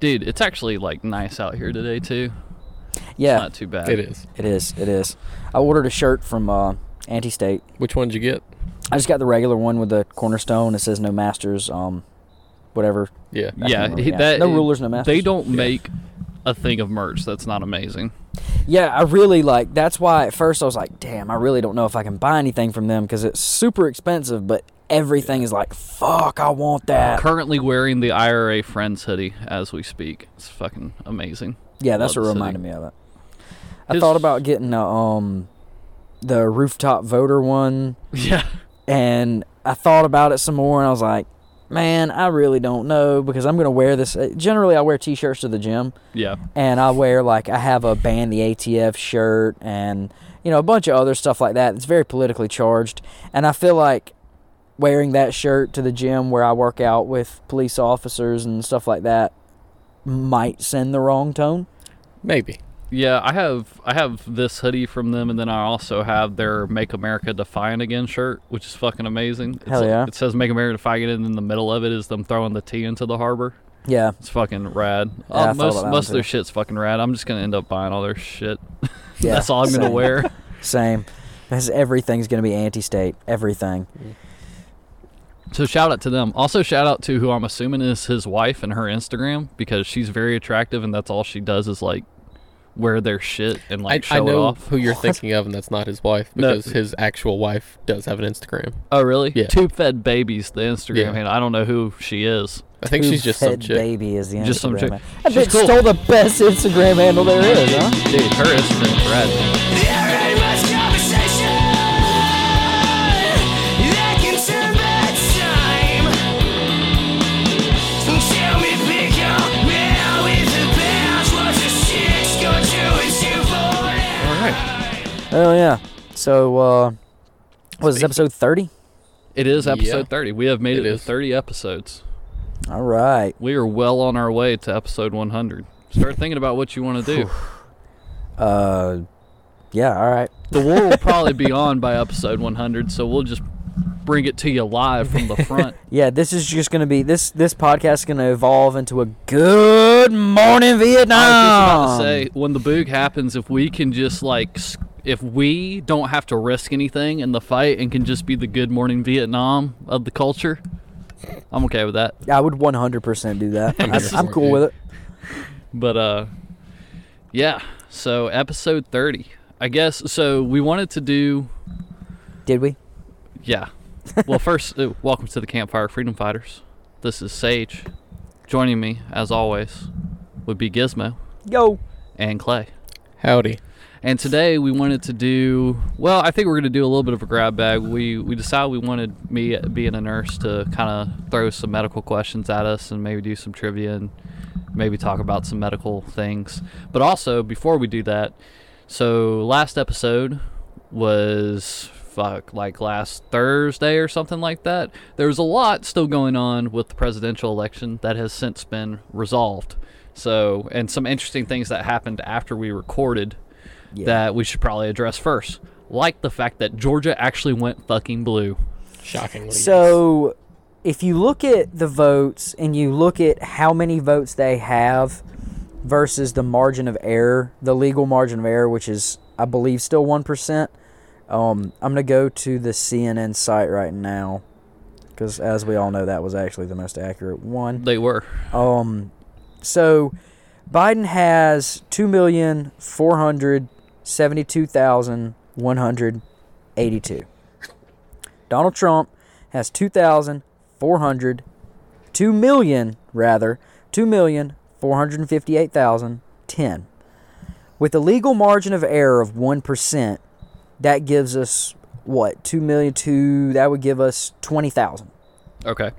Dude, it's actually like nice out here today too. Yeah, Not too bad. It is. it is. It is. I ordered a shirt from uh, Anti-State. Which one did you get? I just got the regular one with the cornerstone. It says no masters. Um, whatever. Yeah. I Yeah, can't remember, he- yeah. that No rulers, no masters. They don't make a thing of merch that's not amazing. Yeah, I really like. That's why at first I was like, "Damn, I really don't know if I can buy anything from them because it's super expensive." But everything is like, "Fuck, I want that." Currently wearing the IRA Friends hoodie as we speak. It's fucking amazing. Yeah, that's Love what reminded city. me of it. I His- thought about getting a, um the rooftop voter one, Yeah. and I thought about it some more, and I was like, "Man, I really don't know because I'm gonna wear this." uh, Generally, I wear t-shirts to the gym, Yeah. and I wear like I have a ban the ATF shirt and you know a bunch of other stuff like that. It's very politically charged, and I feel like wearing that shirt to the gym where I work out with police officers and stuff like that might send the wrong tone. Maybe. Yeah, I have I have this hoodie from them, and then I also have their "Make America Defiant Again" shirt, which is fucking amazing. It's Hell like- yeah. It says "Make America Defiant," and in the middle of it is them throwing the tea into the harbor. Yeah, It's fucking rad. Yeah, Uh, most most of their shit's fucking rad. I'm just gonna end up buying all their shit. yeah. That's all I'm gonna wear. Same. Because everything's gonna be anti-state. Everything. So shout out to them. Also shout out to who I'm assuming is his wife and her Instagram because she's very attractive and that's all she does is like wear their shit and like I, show I know it off. who you're thinking of, and that's not his wife No. because his actual wife does have an Instagram. Oh really? Yeah. Tube fed babies, the Instagram Yeah. handle. I don't know who she is. I think she's just some chick. baby is the Instagram Just some Instagram chick. handle. That bitch cool. stole the best Instagram handle there is, huh? Dude, her Instagram's rad. Oh yeah. So uh was this episode thirty? It is Yeah. episode 30. We have made it, It to 30 episodes. All right. We are well on our way to episode 100. Start thinking about what you want to do. Uh yeah, all right. The war will probably be on by episode 100, so we'll just bring it to you live from the front. Yeah, this is just gonna be this this podcast is gonna evolve into a good morning Vietnam. I was just about to say, when the boog happens, if we can just like, s- if we don't have to risk anything in the fight and can just be the good morning Vietnam of the culture, I'm okay with that. I would 100% do that. I'm, I'm cool with it. But uh, yeah. So episode 30, I guess. So we wanted to do, Did we? yeah. Well, first, uh, welcome to the Campfire Freedom Fighters. This is Sage. Joining me, as always, would be Gizmo Yo. and Clay. Howdy. And today we wanted to do well. I think we're going to do a little bit of a grab bag. We we decided we wanted me being a nurse to kind of throw some medical questions at us and maybe do some trivia and maybe talk about some medical things. But also before we do that, so last episode was fuck like last Thursday or something like that. There was a lot still going on with the presidential election that has since been resolved. So and some interesting things that happened after we recorded Yeah. that we should probably address first. Like the fact that Georgia actually went fucking blue. Shockingly. So, if you look at the votes and you look at how many votes they have versus the margin of error, the legal margin of error, which is, I believe, still 1%, um, I'm going to go to the CNN site right now because, as we all know, that was actually the most accurate one. They were. Um, so Biden has two million four hundred seventy-two thousand one hundred eighty-two. Donald Trump has two thousand four hundred, two million rather, two million four hundred fifty-eight thousand ten. With a legal margin of error of one percent, that gives us what two million two? That would give us twenty thousand Okay.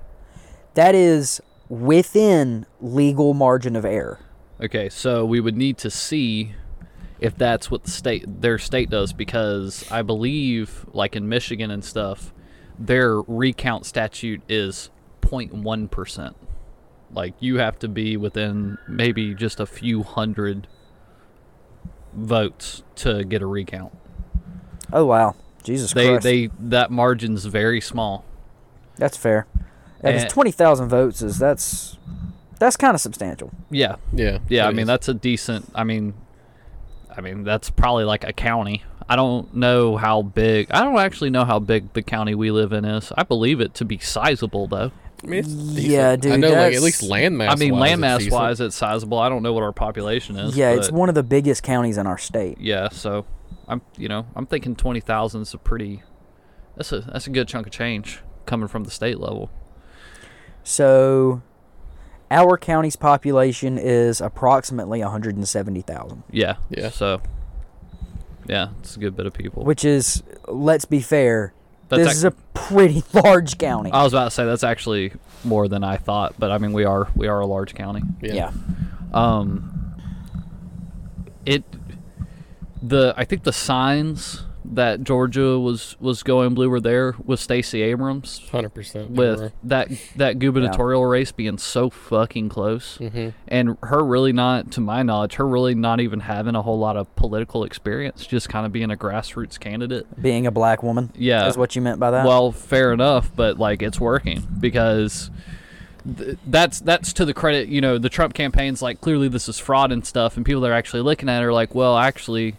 that is within legal margin of error. Okay, so we would need to see if that's what the state their state does because I believe like in Michigan and stuff, their recount statute is 0.1%. Like you have to be within maybe just a few hundred votes to get a recount. Oh wow, Jesus They Christ! they that margin's very small. that's fair. If And- it's twenty thousand votes, is that's That's kind of substantial. Yeah, Yeah. yeah. I it mean, is. that's a decent. I mean, I mean that's probably like a county. I don't know how big. I don't actually know how big the county we live in is. I believe it to be sizable though. I mean, it's Yeah, decent. I know, like at least landmass. I mean, wise, it's landmass-wise, it's sizable. I don't know what our population is. yeah, it's one of the biggest counties in our state. Yeah, so I'm you know I'm thinking twenty thousand is a pretty that's a that's a good chunk of change coming from the state level. So, our county's population is approximately 170,000, Yeah, Yeah. So yeah, it's a good bit of people. which is, let's be fair, That's this is a pretty large county. I was about to say that's actually more than I thought, but I mean we are we are a large county. Yeah. yeah. Um, it the I think the signs that Georgia was was going blue were there with Stacey Abrams Hundred percent. with that that gubernatorial race being so fucking close. hmm and her really not to my knowledge her really not even having a whole lot of political experience just kind of being a grassroots candidate Being a black woman yeah is what you meant by that? well fair enough but like it's working because th- that's that's to the credit you know the trump campaign's like clearly this is fraud and stuff and people that are actually looking at it are like well actually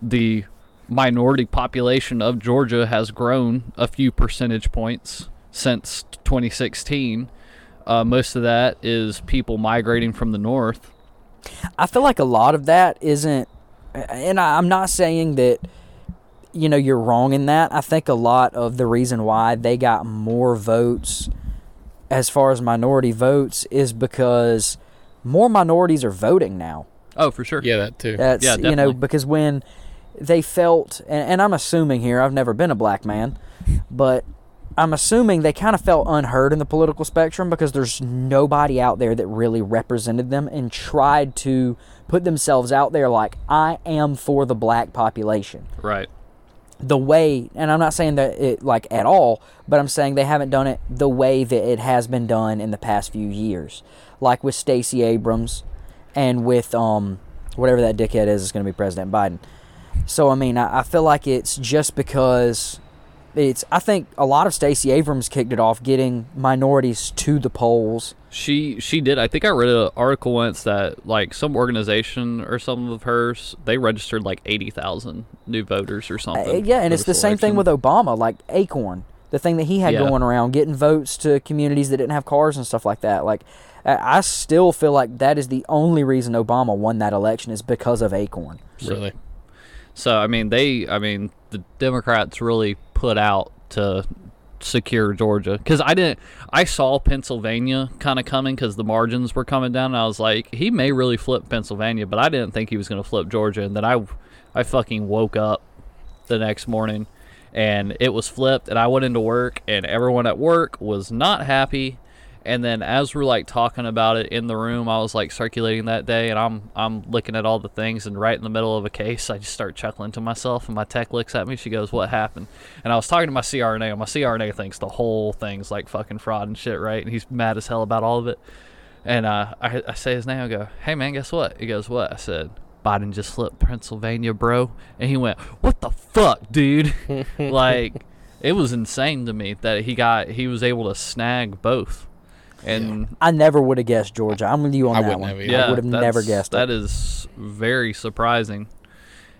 the minority population of georgia has grown a few percentage points since 2016 uh, most of that is people migrating from the north I feel like a lot of that isn't, and I- I'm not saying that, you know, you're wrong in that. I think a lot of the reason why they got more votes as far as minority votes is because more minorities are voting now. Oh, for sure. Yeah, that too. That's Yeah, you know because when they felt, and, and I'm assuming here, I've never been a black man, but I'm assuming they kind of felt unheard in the political spectrum because there's nobody out there that really represented them and tried to put themselves out there like I am for the black population. Right. The way, and I'm not saying that it like at all, but I'm saying they haven't done it the way that it has been done in the past few years, like with Stacey Abrams, and with um whatever that dickhead is is going to be President Biden. So I mean, I, I feel like it's just because it's. I think a lot of Stacey Abrams kicked it off, getting minorities to the polls. She she did. I think I read an article once that like some organization or some of hers they registered like eighty thousand new voters or Uh, something. yeah, and it's the this same thing with Obama, like Acorn, the thing that he had Yeah. going around, getting votes to communities that didn't have cars and stuff like that. Like, I I still feel like that is the only reason Obama won that election is because of Acorn. Really. So I mean, they, I mean, the Democrats really put out to secure Georgia because I didn't. I saw Pennsylvania kind of coming because the margins were coming down. And I was like, he may really flip Pennsylvania, but I didn't think he was going to flip Georgia. And then I, I fucking woke up the next morning, and it was flipped. And I went into work, and everyone at work was not happy. And then as we're like talking about it in the room, I was like circulating that day, and I'm I'm looking at all the things, and right in the middle of a case, I just start chuckling to myself, and my tech looks at me. She goes, "What happened?" And I was talking to my CRNA, and my CRNA thinks the whole thing's like fucking fraud and shit, right? And he's mad as hell about all of it. And uh, I, I say his name. I go, "Hey man, guess what?" He goes, "What?" I said, "Biden just flipped Pennsylvania, bro." And he went, "What the fuck, dude?" like, it was insane to me that he got he was able to snag both. And I never would have guessed Georgia. I'm with you on I that one. have yeah, I would have never guessed That it. is very surprising,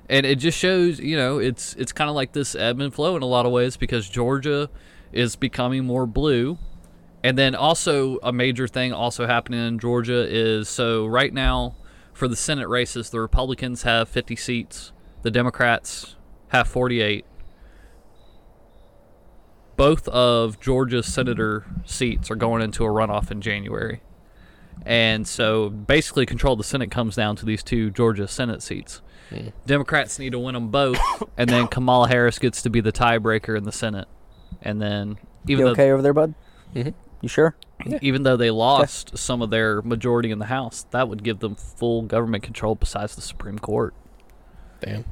and it just shows you know it's it's kind of like this ebb and flow in a lot of ways because Georgia is becoming more blue, and then also a major thing also happening in Georgia is so right now for the Senate races the Republicans have 50 seats, the Democrats have 48. Both of Georgia's senator seats are going into a runoff in January. And so basically, control of the Senate comes down to these two Georgia Senate seats. Democrats need to win them both, and then Kamala Harris gets to be the tiebreaker in the Senate. And then, even You though okay over there, bud? Mhm. You sure? even though they lost some of their majority in the House, that would give them full government control besides the Supreme Court. Damn.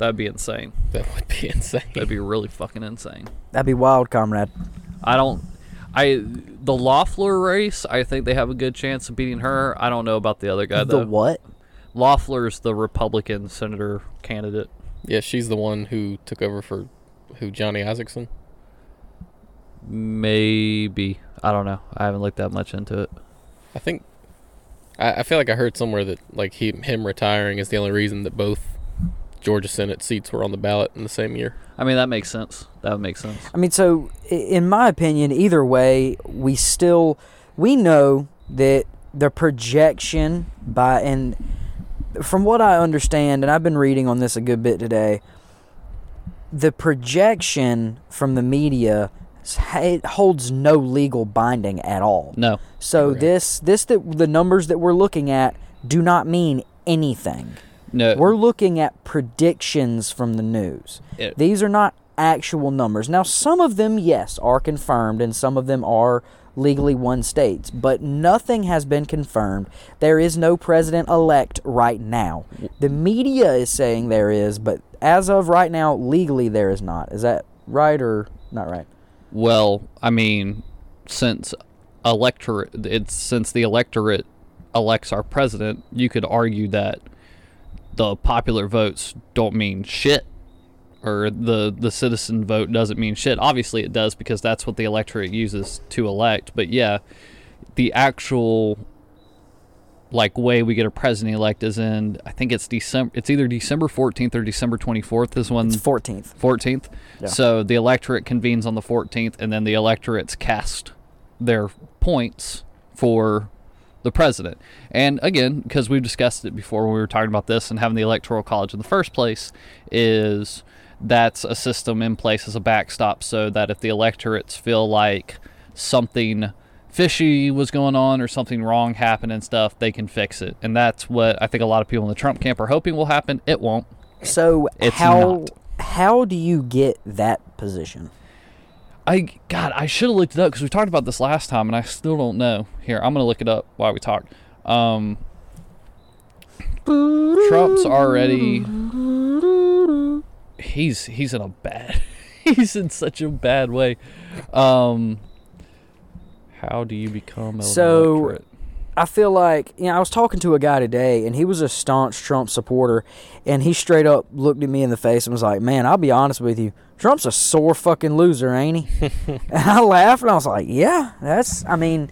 That'd be insane. That would be insane. That'd be really fucking insane. That'd be wild, comrade. I don't. I the Loeffler race. I think they have a good chance of beating her. I don't know about the other guy the though. what? Loeffler's the Republican senator candidate. yeah, she's the one who took over for who Johnny Isakson. Maybe I don't know. I haven't looked that much into it. I think I, I feel like I heard somewhere that like he, him retiring is the only reason that both Georgia Senate seats were on the ballot in the same year. I mean, that makes sense. That would make sense. I mean, so in my opinion, either way, we still we know that the projection by and from what I understand, and I've been reading on this a good bit today, the projection from the media it holds no legal binding at all. No. So Correct. this this that the numbers that we're looking at do not mean anything. No. We're looking at predictions from the news. It- These are not actual numbers. Now, some of them, yes, are confirmed, and some of them are legally won states, but nothing has been confirmed. There is no president elect right now. The media is saying there is, but as of right now, legally there is not. Is that right or not right? Well, I mean, since electorate, it's since the electorate elects our president, you could argue that the popular votes don't mean shit, or the the citizen vote doesn't mean shit. Obviously, it does because that's what the electorate uses to elect. But yeah, the actual like way we get a president elect is in I think it's December. It's either December fourteenth or December twenty fourth. Is when It's 14th. 14th. Yeah. So the electorate convenes on the 14th, and then the electorates cast their points for the president. And again, because we've discussed it before when we were talking about this and having the electoral college in the first place, is that's a system in place as a backstop so that if the electorates feel like something fishy was going on or something wrong happened and stuff, they can fix it. And that's what I think a lot of people in the Trump camp are hoping will happen. It won't. So It's how not. how do you get that position? I God, I should have looked it up because we talked about this last time, and I still don't know. Here, I'm gonna look it up while we talk. Um, Trump's already. He's he's in a bad. he's in such a bad way. Um, how do you become So-? I feel like you know I was talking to a guy today, and he was a staunch Trump supporter, and he straight up looked at me in the face and was like, "Man, I'll be honest with you, Trump's a sore fucking loser, ain't he?" and I laughed, and I was like, "Yeah, that's. I mean,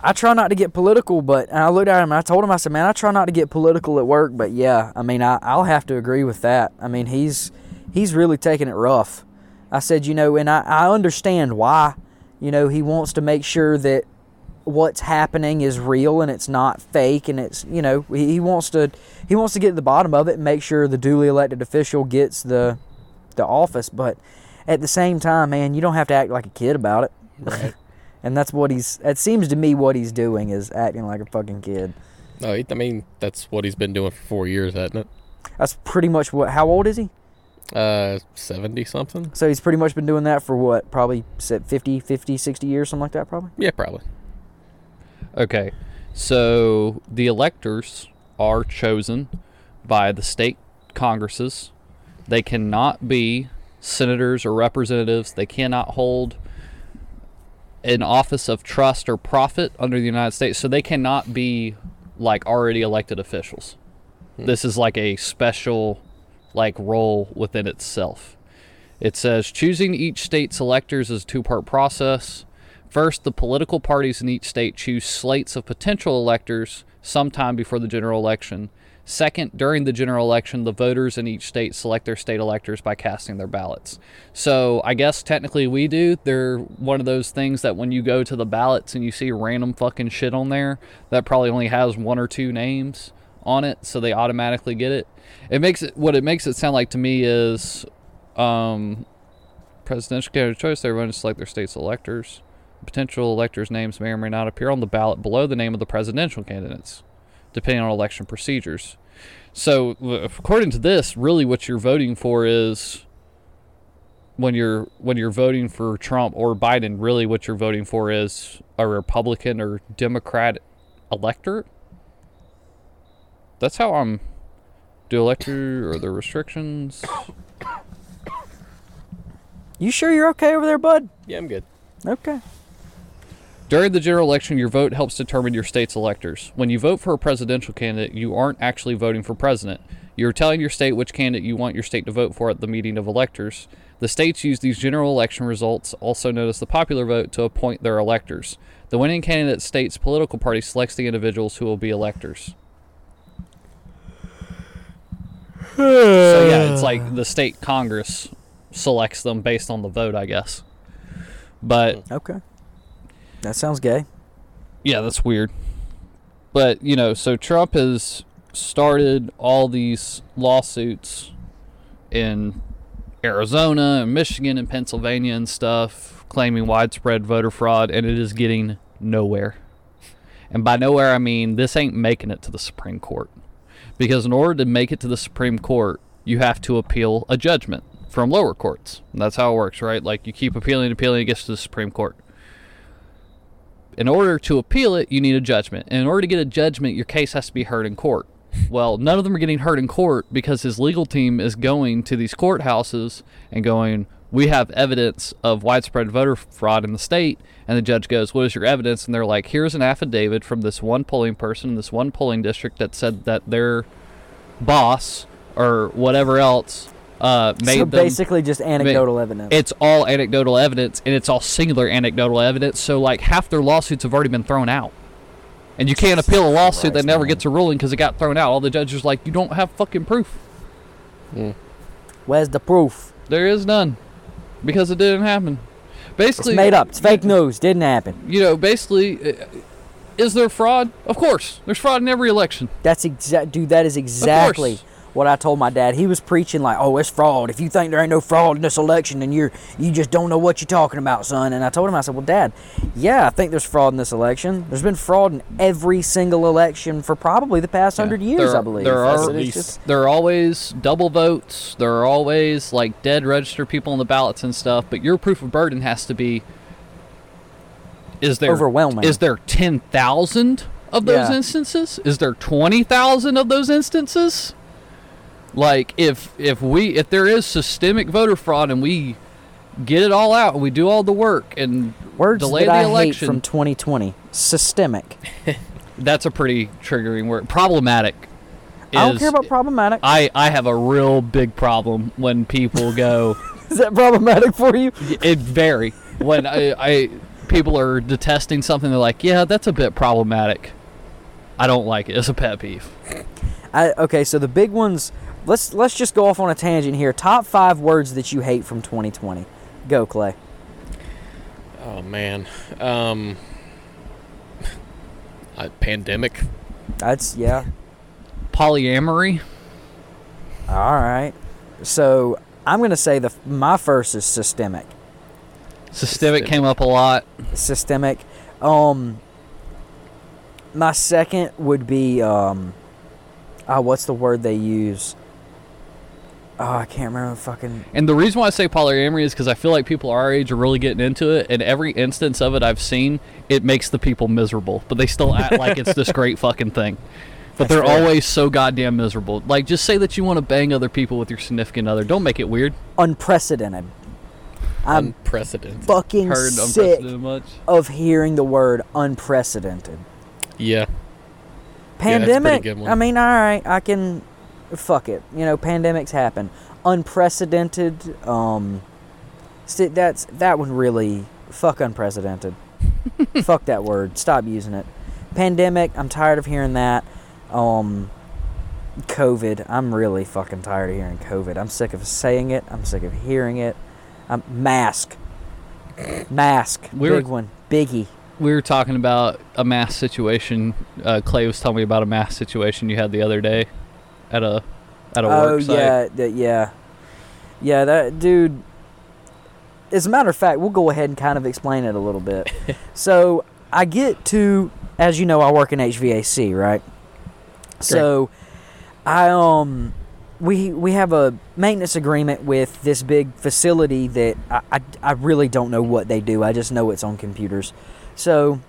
I try not to get political, but and I looked at him and I told him, I said, "Man, I try not to get political at work, but yeah, I mean, I, I'll have to agree with that. I mean, he's he's really taking it rough." I said, "You know, and I, I understand why. You know, he wants to make sure that." What's happening is real and it's not fake and it's you know he, wants to he wants to get to the bottom of it and make sure the duly elected official gets the the office but at the same time man you don't have to act like a kid about it Right. and that's what he's it seems to me what he's doing is acting like a fucking kid no, I mean that's what he's been doing for four years, hasn't it? that's pretty much what how old is he Uh, seventy something. so he's pretty much been doing that for what probably said 50 50 60 years something like that probably Yeah, probably. Okay, so the electors are chosen by the state congresses. They cannot be senators or representatives. They cannot hold an office of trust or profit under the United States. So they cannot be like already elected officials. Hmm. This is like a special like role within itself. It says choosing each state's electors is a two-part process. First, the political parties in each state choose slates of potential electors sometime before the general election. Second, during the general election, the voters in each state select their state electors by casting their ballots. So, I guess technically we do. They're one of those things that when you go to the ballots and you see random fucking shit on there that probably only has one or two names on it, so they automatically get it. It makes it what it makes it sound like to me is um, presidential candidate choice, everyone to select their state's electors. Potential electors' names may or may not appear on the ballot below the name of the presidential candidates, depending on election procedures. So, according to this, really what you're voting for is when you're when you're voting for Trump or Biden, really what you're voting for is a Republican or Democrat electorate. That's how I'm do elector or the restrictions. you sure you're okay over there bud Yeah, I'm good. okay During the general election, your vote helps determine your state's electors. When you vote for a presidential candidate, you aren't actually voting for president. You're telling your state which candidate you want your state to vote for at the meeting of electors. The states use these general election results, also known as the popular vote, to appoint their electors. The winning candidate state's political party selects the individuals who will be electors. so yeah, it's like the state congress selects them based on the vote, I guess. But Okay. That sounds gay. yeah, that's weird. But, you know, so Trump has started all these lawsuits in Arizona and Michigan and Pennsylvania and stuff, claiming widespread voter fraud, and it is getting nowhere. And by nowhere, I mean this ain't making it to the Supreme Court. Because in order to make it to the Supreme Court, you have to appeal a judgment from lower courts. And that's how it works, right? Like you keep appealing, appealing, it gets to the Supreme Court in order to appeal it, you need a judgment. And in order to get a judgment, your case has to be heard in court. Well, none of them are getting heard in court because his legal team is going to these courthouses and going, We have evidence of widespread voter fraud in the state. And the judge goes, What is your evidence? And they're like, Here's an affidavit from this one polling person in this one polling district that said that their boss or whatever else uh, made so them basically just anecdotal evidence. it's all anecdotal evidence and it's all singular anecdotal evidence so like half their lawsuits have already been thrown out and you can't appeal a lawsuit that never man. gets a ruling because it got thrown out all the judges are like you don't have fucking proof Yeah. Where's the proof? there is none because it didn't happen Basically, It's made up. It's fake news. Didn't happen. you know basically uh, is there fraud of course there's fraud in every election That's exact, dude. That is exactly what I told my dad. He was preaching like, "Oh, it's fraud. If you think there ain't no fraud in this election, then you're you just don't know what you're talking about, son." And I told him, I said, "Well, Dad, yeah, I think there's fraud in this election. There's been fraud in every single election for probably the past hundred years, there, I believe." There are "It's just- there are always double votes. There are always like dead registered people on the ballots and stuff. But your proof of burden has to be. Is there Overwhelming. Is there ten thousand of those Yeah. instances? Is there twenty thousand of those instances? Like if if we if there is systemic voter fraud and we get it all out and we do all the work and words delay the I election, from 2020. Systemic. that's a pretty triggering word. Problematic. I don't care about problematic. I, I have a real big problem when people go is that problematic for you? it vary when I, I people are detesting something they're like yeah that's a bit problematic I don't like it it's a pet peeve I, okay, so the big ones. Let's let's just go off on a tangent here. Top five words that you hate from 2020. Go, Clay. Oh man. Um. Uh, pandemic. That's yeah. polyamory All right. So I'm gonna say the my first is systemic. systemic came up a lot Systemic. Um. My second would be um. Uh, what's the word they use? Oh, I can't remember. the Fucking. and the reason why I say polyamory is because I feel like people our age are really getting into it and every instance of it I've seen it makes the people miserable but they still act like it's this great fucking thing but they're fair. always so goddamn miserable like just say that you want to bang other people with your significant other don't make it weird unprecedented. I'm Unprecedented. fucking heard sick unprecedented much of hearing the word unprecedented. Yeah. Yeah, that's Pandemic. one. I mean, all right, I can. Fuck it. You know, pandemics happen. Unprecedented. Um, sti- that's that one really. Fuck unprecedented. fuck that word. Stop using it. Pandemic. I'm tired of hearing that. Um, COVID. I'm really fucking tired of hearing COVID. I'm sick of saying it. I'm sick of hearing it. Um, mask. Mask. We were- Big one. Biggie. we were talking about a mask situation. Uh, Clay was telling me about a mask situation you had the other day at a at a oh work site. yeah, that yeah, yeah. That dude. As a matter of fact, we'll go ahead and kind of explain it a little bit. so I get to, as you know, I work in HVAC, right? So, I um, we we have a maintenance agreement with this big facility that I, I I really don't know what they do. I just know it's on computers. So,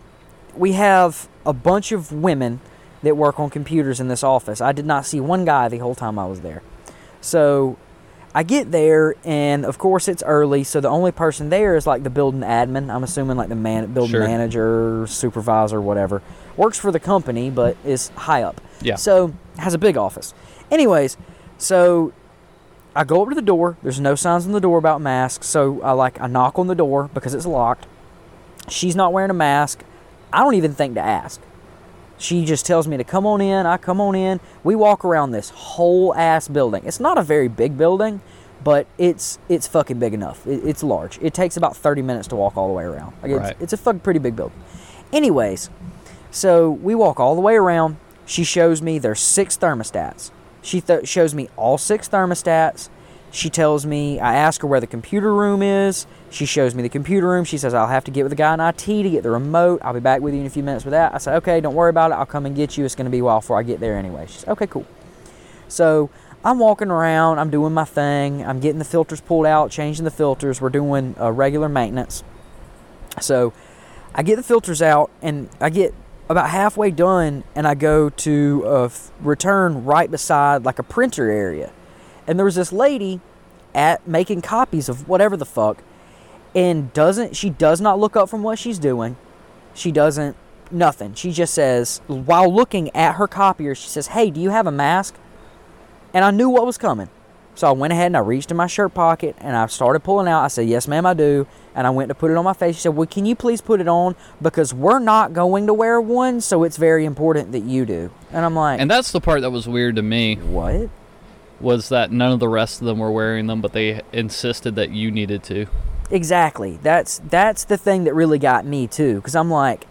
we have a bunch of women that work on computers in this office. I did not see one guy the whole time I was there. So I get there, and of course it's early, so the only person there is like the building admin. I'm assuming like the man, building Sure. manager, supervisor, whatever. Works for the company, but is high up. Yeah. So has a big office. Anyways, so I go up to the door. There's no signs on the door about masks, so I like I knock on the door because it's locked. She's not wearing a mask. I don't even think to ask. She just tells me to come on in. I come on in. We walk around this whole ass building. It's not a very big building, but it's it's fucking big enough. It, it's large. It takes about 30 minutes to walk all the way around. Like it's, Right. it's a fucking pretty big building. Anyways, so we walk all the way around. She shows me there's six thermostats. She th- shows me all six thermostats. She tells me, I ask her where the computer room is. She shows me the computer room. She says, I'll have to get with the guy in IT to get the remote. I'll be back with you in a few minutes with that. I said, okay, don't worry about it. I'll come and get you. It's going to be a while before I get there anyway. She says, okay, cool. So I'm walking around. I'm doing my thing. I'm getting the filters pulled out, changing the filters. We're doing uh, regular maintenance. So I get the filters out and I get about halfway done and I go to uh, return right beside like a printer area. And there was this lady at making copies of whatever the fuck and doesn't she does not look up from what she's doing. She doesn't nothing. She just says while looking at her copier, she says, "Hey, do you have a mask?" And I knew what was coming. So I went ahead and I reached in my shirt pocket and I started pulling out. I said, Yes, ma'am, I do. And I went to put it on my face. She said, Well, can you please put it on? Because we're not going to wear one, so it's very important that you do. And I'm like, And that's the part that was weird to me What? Was that none of the rest of them were wearing them, but they insisted that you needed to. Exactly. That's that's the thing that really got me too. Because I'm like,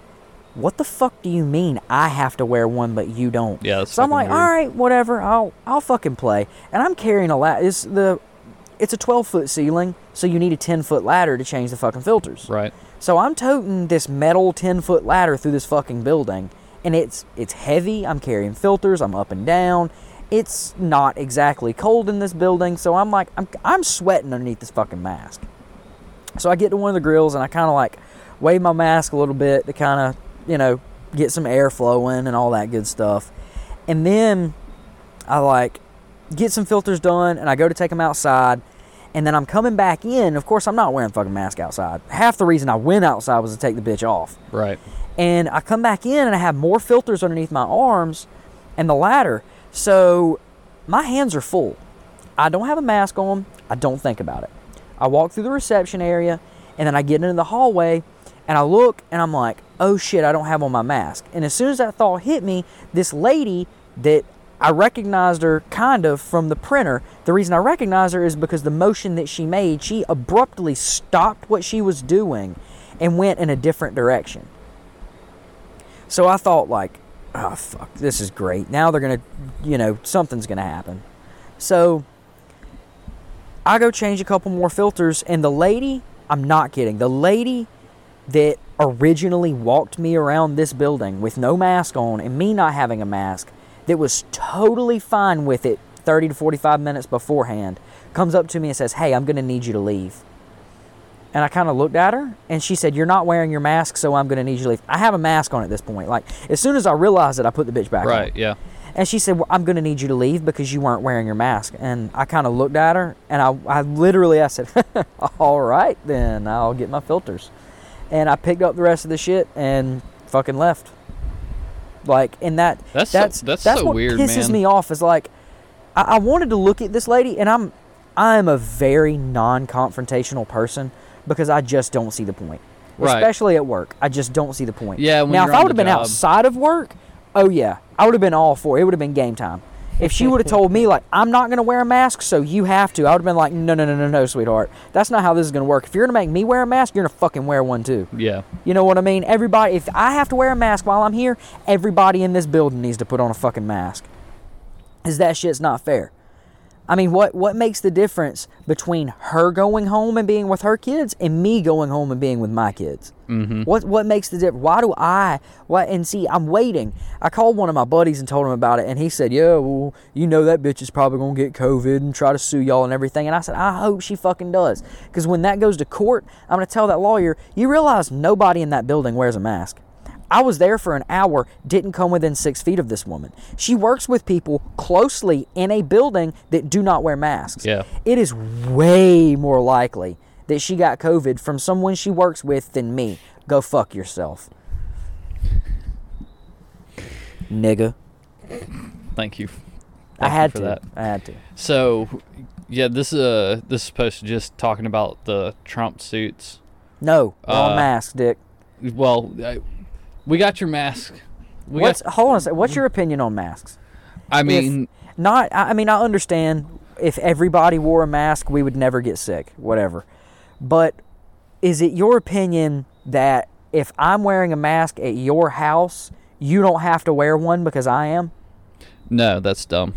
what the fuck do you mean I have to wear one but you don't? Yeah, So I'm like, weird. all right, whatever. I'll I'll fucking play. And I'm carrying a lat. It's the it's a 12 foot ceiling, so you need a 10 foot ladder to change the fucking filters. Right. So I'm toting this metal 10 foot ladder through this fucking building, and it's it's heavy. I'm carrying filters. I'm up and down. It's not exactly cold in this building, so I'm like I'm I'm sweating underneath this fucking mask. So I get to one of the grills and I kind of like wave my mask a little bit to kind of you know get some air flowing and all that good stuff, and then I like get some filters done and I go to take them outside. And then I'm coming back in. Of course, I'm not wearing a fucking mask outside. Half the reason I went outside was to take the bitch off. Right. And I come back in and I have more filters underneath my arms and the ladder. So my hands are full. I don't have a mask on. I don't think about it. I walk through the reception area and then I get into the hallway and I look and I'm like, oh shit, I don't have on my mask. And as soon as that thought hit me, this lady that I recognized her kind of from the printer. The reason I recognized her is because the motion that she made, she abruptly stopped what she was doing and went in a different direction. So I thought like, oh fuck, this is great. Now they're gonna, you know, something's gonna happen. So I go change a couple more filters, and the lady, I'm not kidding, the lady that originally walked me around this building with no mask on and me not having a mask, that was totally fine with it 30 to 45 minutes beforehand, comes up to me and says, Hey, I'm gonna need you to leave. And I kind of looked at her, and she said, "You're not wearing your mask, so I'm gonna need you to leave." I have a mask on at this point. Like as soon as I realized it, I put the bitch back on. Right. Yeah. And she said, well, I'm going to need you to leave because you weren't wearing your mask. And I kind of looked at her and I, I literally, I said, all right, then I'll get my filters. And I picked up the rest of the shit and fucking left. Like, and that, That's so- that's, that's that's so what weird, pisses man. me off is like, I, I wanted to look at this lady and I'm, I'm a very non-confrontational person because I just don't see the point. Right. Especially at work. I just don't see the point. Yeah, now, if I would have been job. outside of work, oh yeah, I would have been all for it. It would have been game time. If she would have told me like I'm not gonna wear a mask, so you have to, I would have been like, no, no, no, no, no, sweetheart. That's not how this is gonna work. If you're gonna make me wear a mask, you're gonna fucking wear one too. Yeah. You know what I mean? Everybody, if I have to wear a mask while I'm here, everybody in this building needs to put on a fucking mask. Is that shit's not fair? I mean, what what makes the difference between her going home and being with her kids and me going home and being with my kids? Mm-hmm. What what makes the difference? Why do I? Why? And see, I'm waiting. I called one of my buddies and told him about it, and he said, "Yeah, well, you know that bitch is probably gonna get COVID and try to sue y'all and everything." And I said, "I hope she fucking does, because when that goes to court, I'm gonna tell that lawyer, you realize nobody in that building wears a mask." I was there for an hour, didn't come within six feet of this woman. She works with people closely in a building that do not wear masks. Yeah. It is way more likely that she got COVID from someone she works with than me. Go fuck yourself. Nigga. Thank you. I Thank you had for to. that. I had to. So, yeah, this uh this is supposed to just talking about the Trump suits. No, we're Uh, masks, Dick. Well, I, We got your mask. We What's got, hold on a second. What's your opinion on masks? I mean, Not. I mean, I understand if everybody wore a mask, we would never get sick. Whatever. But is it your opinion that if I'm wearing a mask at your house, you don't have to wear one because I am? no, that's dumb.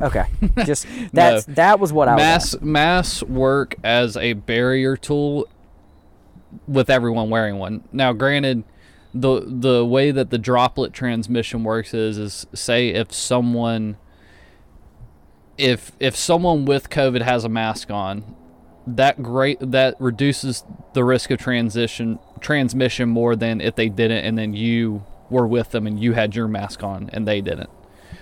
Okay. Just that's that was what I was. Masks asking. work as a barrier tool with everyone wearing one. Now, granted, the the way that the droplet transmission works is is say if someone if if someone with COVID has a mask on, that great that reduces the risk of transition transmission more than if they didn't and then you were with them and you had your mask on and they didn't.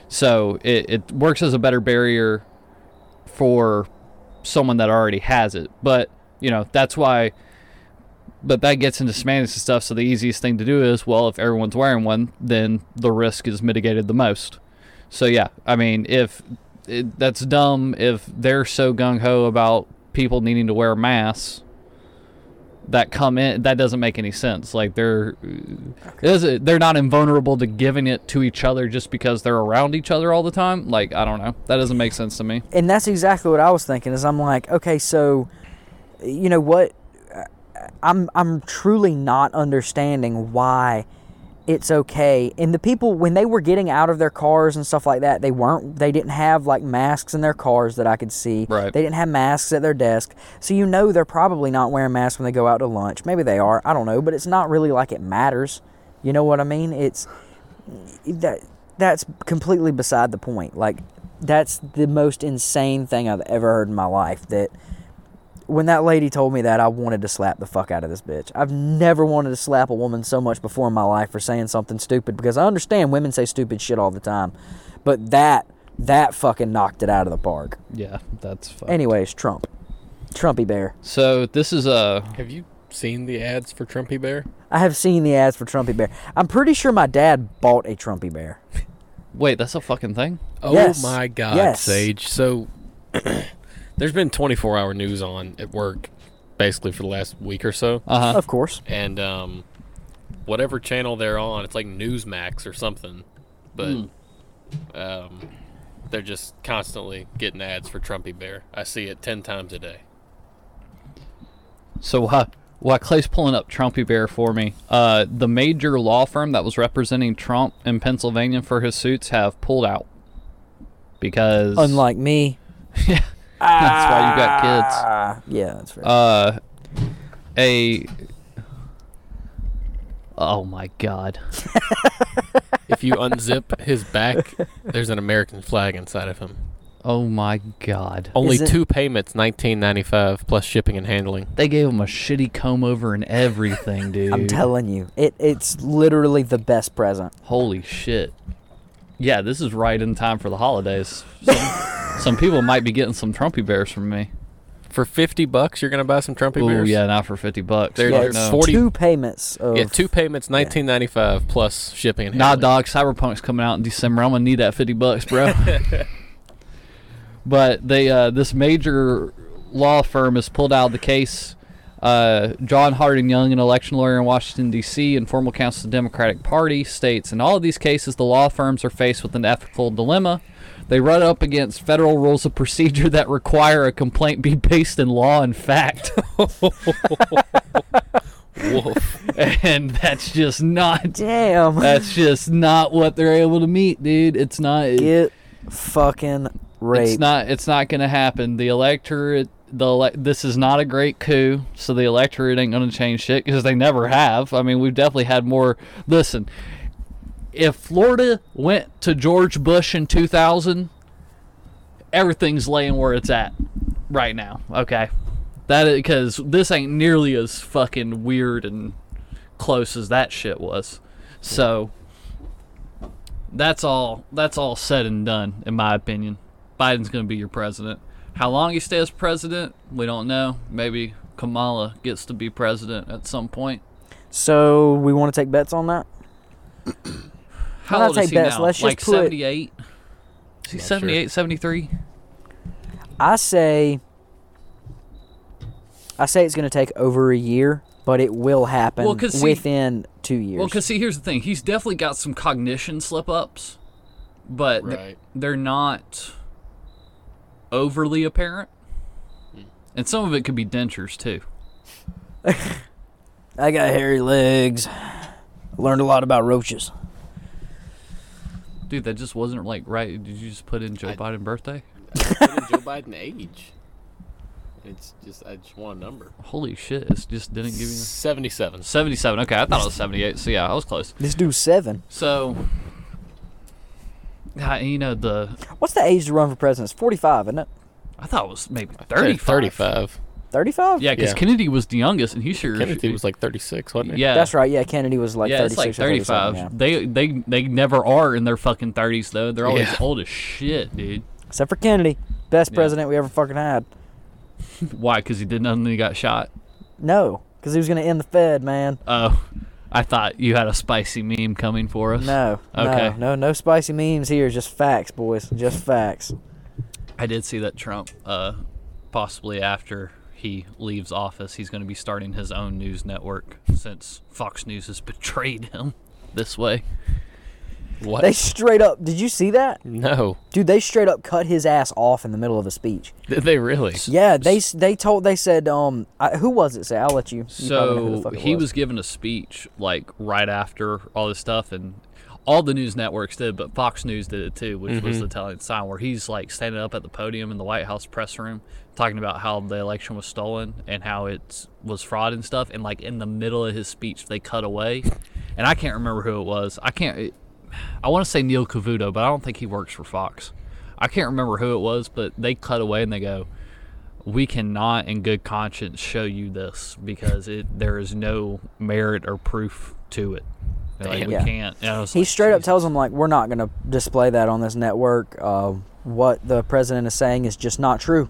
So it, it works as a better barrier for someone that already has it. But, you know, that's why but that gets into semantics and stuff, so the easiest thing to do is, well, if everyone's wearing one, then the risk is mitigated the most. So yeah, I mean, if it, that's dumb, if they're so gung ho about people needing to wear masks that come in, that doesn't make any sense. Like they're doesn't- they're not invulnerable to giving it to each other just because they're around each other all the time. Like I don't know, that doesn't make sense to me. and that's exactly what I was thinking. Is I'm like, okay, so, you know what? I'm I'm truly not understanding why it's okay. And the people when they were getting out of their cars and stuff like that, they weren't. They didn't have like masks in their cars that I could see. Right. They didn't have masks at their desk, so you know they're probably not wearing masks when they go out to lunch. Maybe they are. I don't know, but it's not really like it matters. You know what I mean? It's that that's completely beside the point. Like that's the most insane thing I've ever heard in my life. That when that lady told me that, I wanted to slap the fuck out of this bitch. I've never wanted to slap a woman so much before in my life for saying something stupid because I understand women say stupid shit all the time, but that that fucking knocked it out of the park. Yeah, that's fine. Anyways, Trump, Trumpy Bear. So this is a Have you seen the ads for Trumpy Bear? I have seen the ads for Trumpy Bear. I'm pretty sure my dad bought a Trumpy Bear. wait, that's a fucking thing. Oh Yes. my God, Yes. Sage. So there's been 24 hour news on at work basically for the last week or so. Uh huh. Of course. And um, whatever channel they're on, it's like Newsmax or something. But um, they're just constantly getting ads for Trumpy Bear. I see it 10 times a day. So uh, while Clay's pulling up Trumpy Bear for me, uh, the major law firm that was representing Trump in Pennsylvania for his suits have pulled out because Unlike me. yeah, that's why you got kids. Ah, yeah, that's right. Uh, a oh my god, If you unzip his back, there's an American flag inside of him. oh my god. Only Is it- two payments, 19.95 plus shipping and handling. They gave him a shitty comb over and everything, dude. I'm telling you, it it's literally the best present. Holy shit. Yeah, this is right in time for the holidays. Some, some people might be getting some Trumpy bears from me. For 50 bucks, you're going to buy some Trumpy bears? Oh Bears? yeah, not for fifty bucks. They're- Yeah, Fuck it's no. 40 two payments of Yeah, two payments, 19.95 plus shipping and Nah, handling. dog. Cyberpunk's coming out in December. I'm gonna need that fifty bucks, bro. but they, uh, this major law firm has pulled out of the case. Uh, John Harding Young, an election lawyer in Washington D.C. and former counsel of the Democratic Party, states in all of these cases the law firms are faced with an ethical dilemma. They run up against federal rules of procedure that require a complaint be based in law and fact, Woof. and that's just not. Damn. That's just not what they're able to meet, dude. It's not. Get fucking raped. It's not. It's not going to happen. The electorate. The this is not a great coup, so the electorate ain't going to change shit because they never have. I mean, we've definitely had more. Listen, if Florida went to George Bush in 2000, everything's laying where it's at right now. Okay, that because this ain't nearly as fucking weird and close as that shit was. So that's all. That's all said and done, in my opinion. Biden's going to be your president. How long he stays president, we don't know. Maybe Kamala gets to be president at some point. so we want to take bets on that. How not old is he bets, now? let's just like put- 78? Is he Not sure. 78, 73? I say. I say it's going to take over a year but it will happen Well, 'cause see- within two years. Well, because see, here's the thing. He's definitely got some cognition slip ups, but th- Right. they're not overly apparent. Hmm. And some of it could be dentures too. I got hairy legs. Learned a lot about roaches. Dude, that just wasn't like right. Did you just put in Joe I- Biden birthday? Put in Joe Biden age. It's just I just want a number. Holy shit! It just didn't give you Seventy-seven. seventy-seven. Okay, I thought it was seventy-eight. So yeah, I was close. This dude's seven. So, yeah, you know the What's the age to run for president? It's 45, isn't it? I thought it was maybe Said thirty-five. Thirty-five. 35? Yeah, because Yeah. Kennedy was the youngest, and he sure. Kennedy was like thirty-six, wasn't he? yeah, That's right. Yeah, Kennedy was like yeah, 36 it's like or 37, 35. yeah. They they they never are in their fucking 30s though. They're always Yeah. old as shit, dude. Except for Kennedy. Best Yeah. president we ever fucking had. Why? Because he did nothing. and He got shot. No, because he was going to end the Fed, man. Oh, I thought you had a spicy meme coming for us. No. Okay. No, no, no spicy memes here. Just facts, boys. Just facts. I did see that Trump, uh, possibly after he leaves office, he's going to be starting his own news network since Fox News has betrayed him this way. What? They straight up. Did you see that? no. Dude, they straight up cut his ass off in the middle of a speech. Did they really? Yeah, they they told they said um I, who was it? Say I'll let you. you So he was given a speech like right after all this stuff, and all the news networks did, but Fox News did it too, which was the telling sign where he's like standing up at the podium in the White House press room talking about how the election was stolen and how it was fraud and stuff, and like in the middle of his speech they cut away, and I can't remember who it was. I can't. I want to say Neil Cavuto, but I don't think he works for Fox. I can't remember who it was, but they cut away and they go, "We cannot, in good conscience, show you this because it there is no merit or proof to it. Like, Damn. we Yeah. can't." And I was He like, straight up tells them like we're not gonna display that on this network. Uh, what the president is saying is just not true.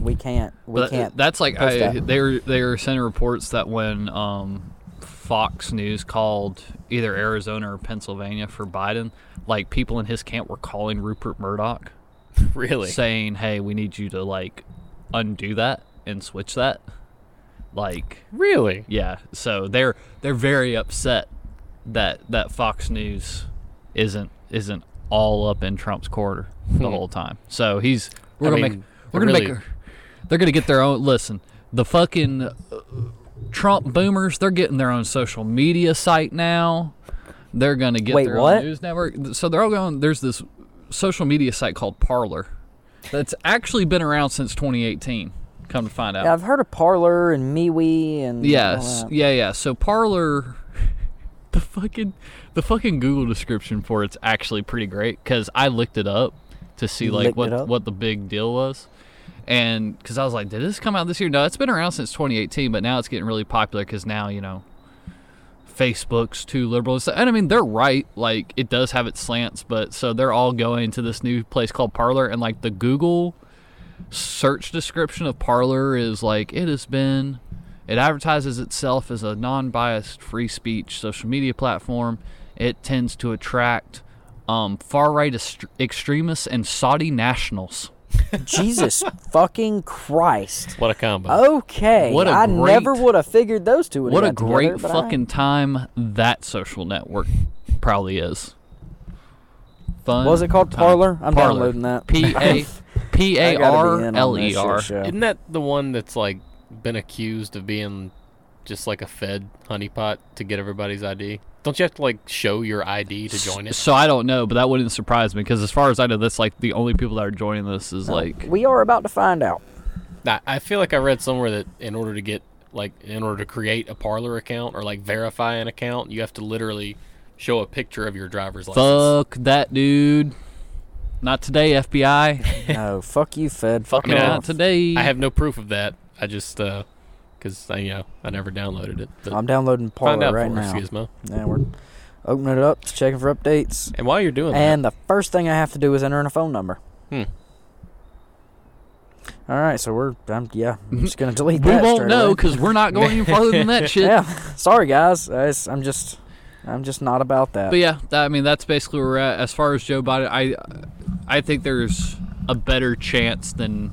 We can't. We But can't. that's like I, that. they were they were sending reports that when um, Fox News called either Arizona or Pennsylvania for Biden, like people in his camp were calling Rupert Murdoch. Really? saying, "Hey, we need you to like undo that and switch that." Like, Really? yeah. So they're they're very upset that that Fox News isn't isn't all up in Trump's quarter the Hmm. whole time. So he's we're I gonna mean, make we're gonna really- make they're gonna get their own. Listen, the fucking uh, Trump boomers, they're getting their own social media site now. They're gonna get Wait, their what? own news network. So they're all going. There's this social media site called Parler that's actually been around since 2018. Come to find out. Yeah, I've heard of Parler and MeWe and Yes, yeah, yeah. So Parler, the fucking the fucking Google description for it's actually pretty great because I looked it up to see You like what what the big deal was, and because I was like, did this come out this year? No, it's been around since 2018, but now it's getting really popular because now you know. Facebook's too liberal, and I mean they're right. Like it does have its slants, but so they're all going to this new place called Parler, and like the Google search description of Parler is like it has been it advertises itself as a non-biased free speech social media platform. It tends to attract um, far-right est- extremists and Saudi nationals. Jesus fucking Christ. What a combo. Okay. What a I never would have figured those two would What a have got great together, but I- fucking time that social network probably is. Fun. What was it called? time. Parlor? I'm Parler. downloading that. P A P I A gotta be in on L this E R. shit show. Isn't that the one that's like been accused of being just like a Fed honeypot to get everybody's ID? Don't you have to like show your ID to join it? So I don't know, but that wouldn't surprise me because as far as I know, that's like the only people that are joining this is like We are about to find out. I- I feel like I read somewhere that in order to get like in order to create a Parler account or like verify an account, you have to literally show a picture of your driver's license. fuck that dude. Not today, FBI. No, fuck you, Fed. Fuck Fuck me off. now. Not today. I have no proof of that. I just uh 'cause I you know I never downloaded it. But I'm downloading out right for us, now. Gizmo. Yeah, we're opening it up, checking for updates. And while you're doing that And the first thing I have to do is enter in a phone number. Hmm. All right, so we're um, yeah. I'm just gonna delete we that. We won't know because we're not going any farther than that shit. Yeah, sorry guys. I I'm just, I'm just not about that. But yeah, that, I mean that's basically where we're at. As far as Joe Biden, I I think there's a better chance than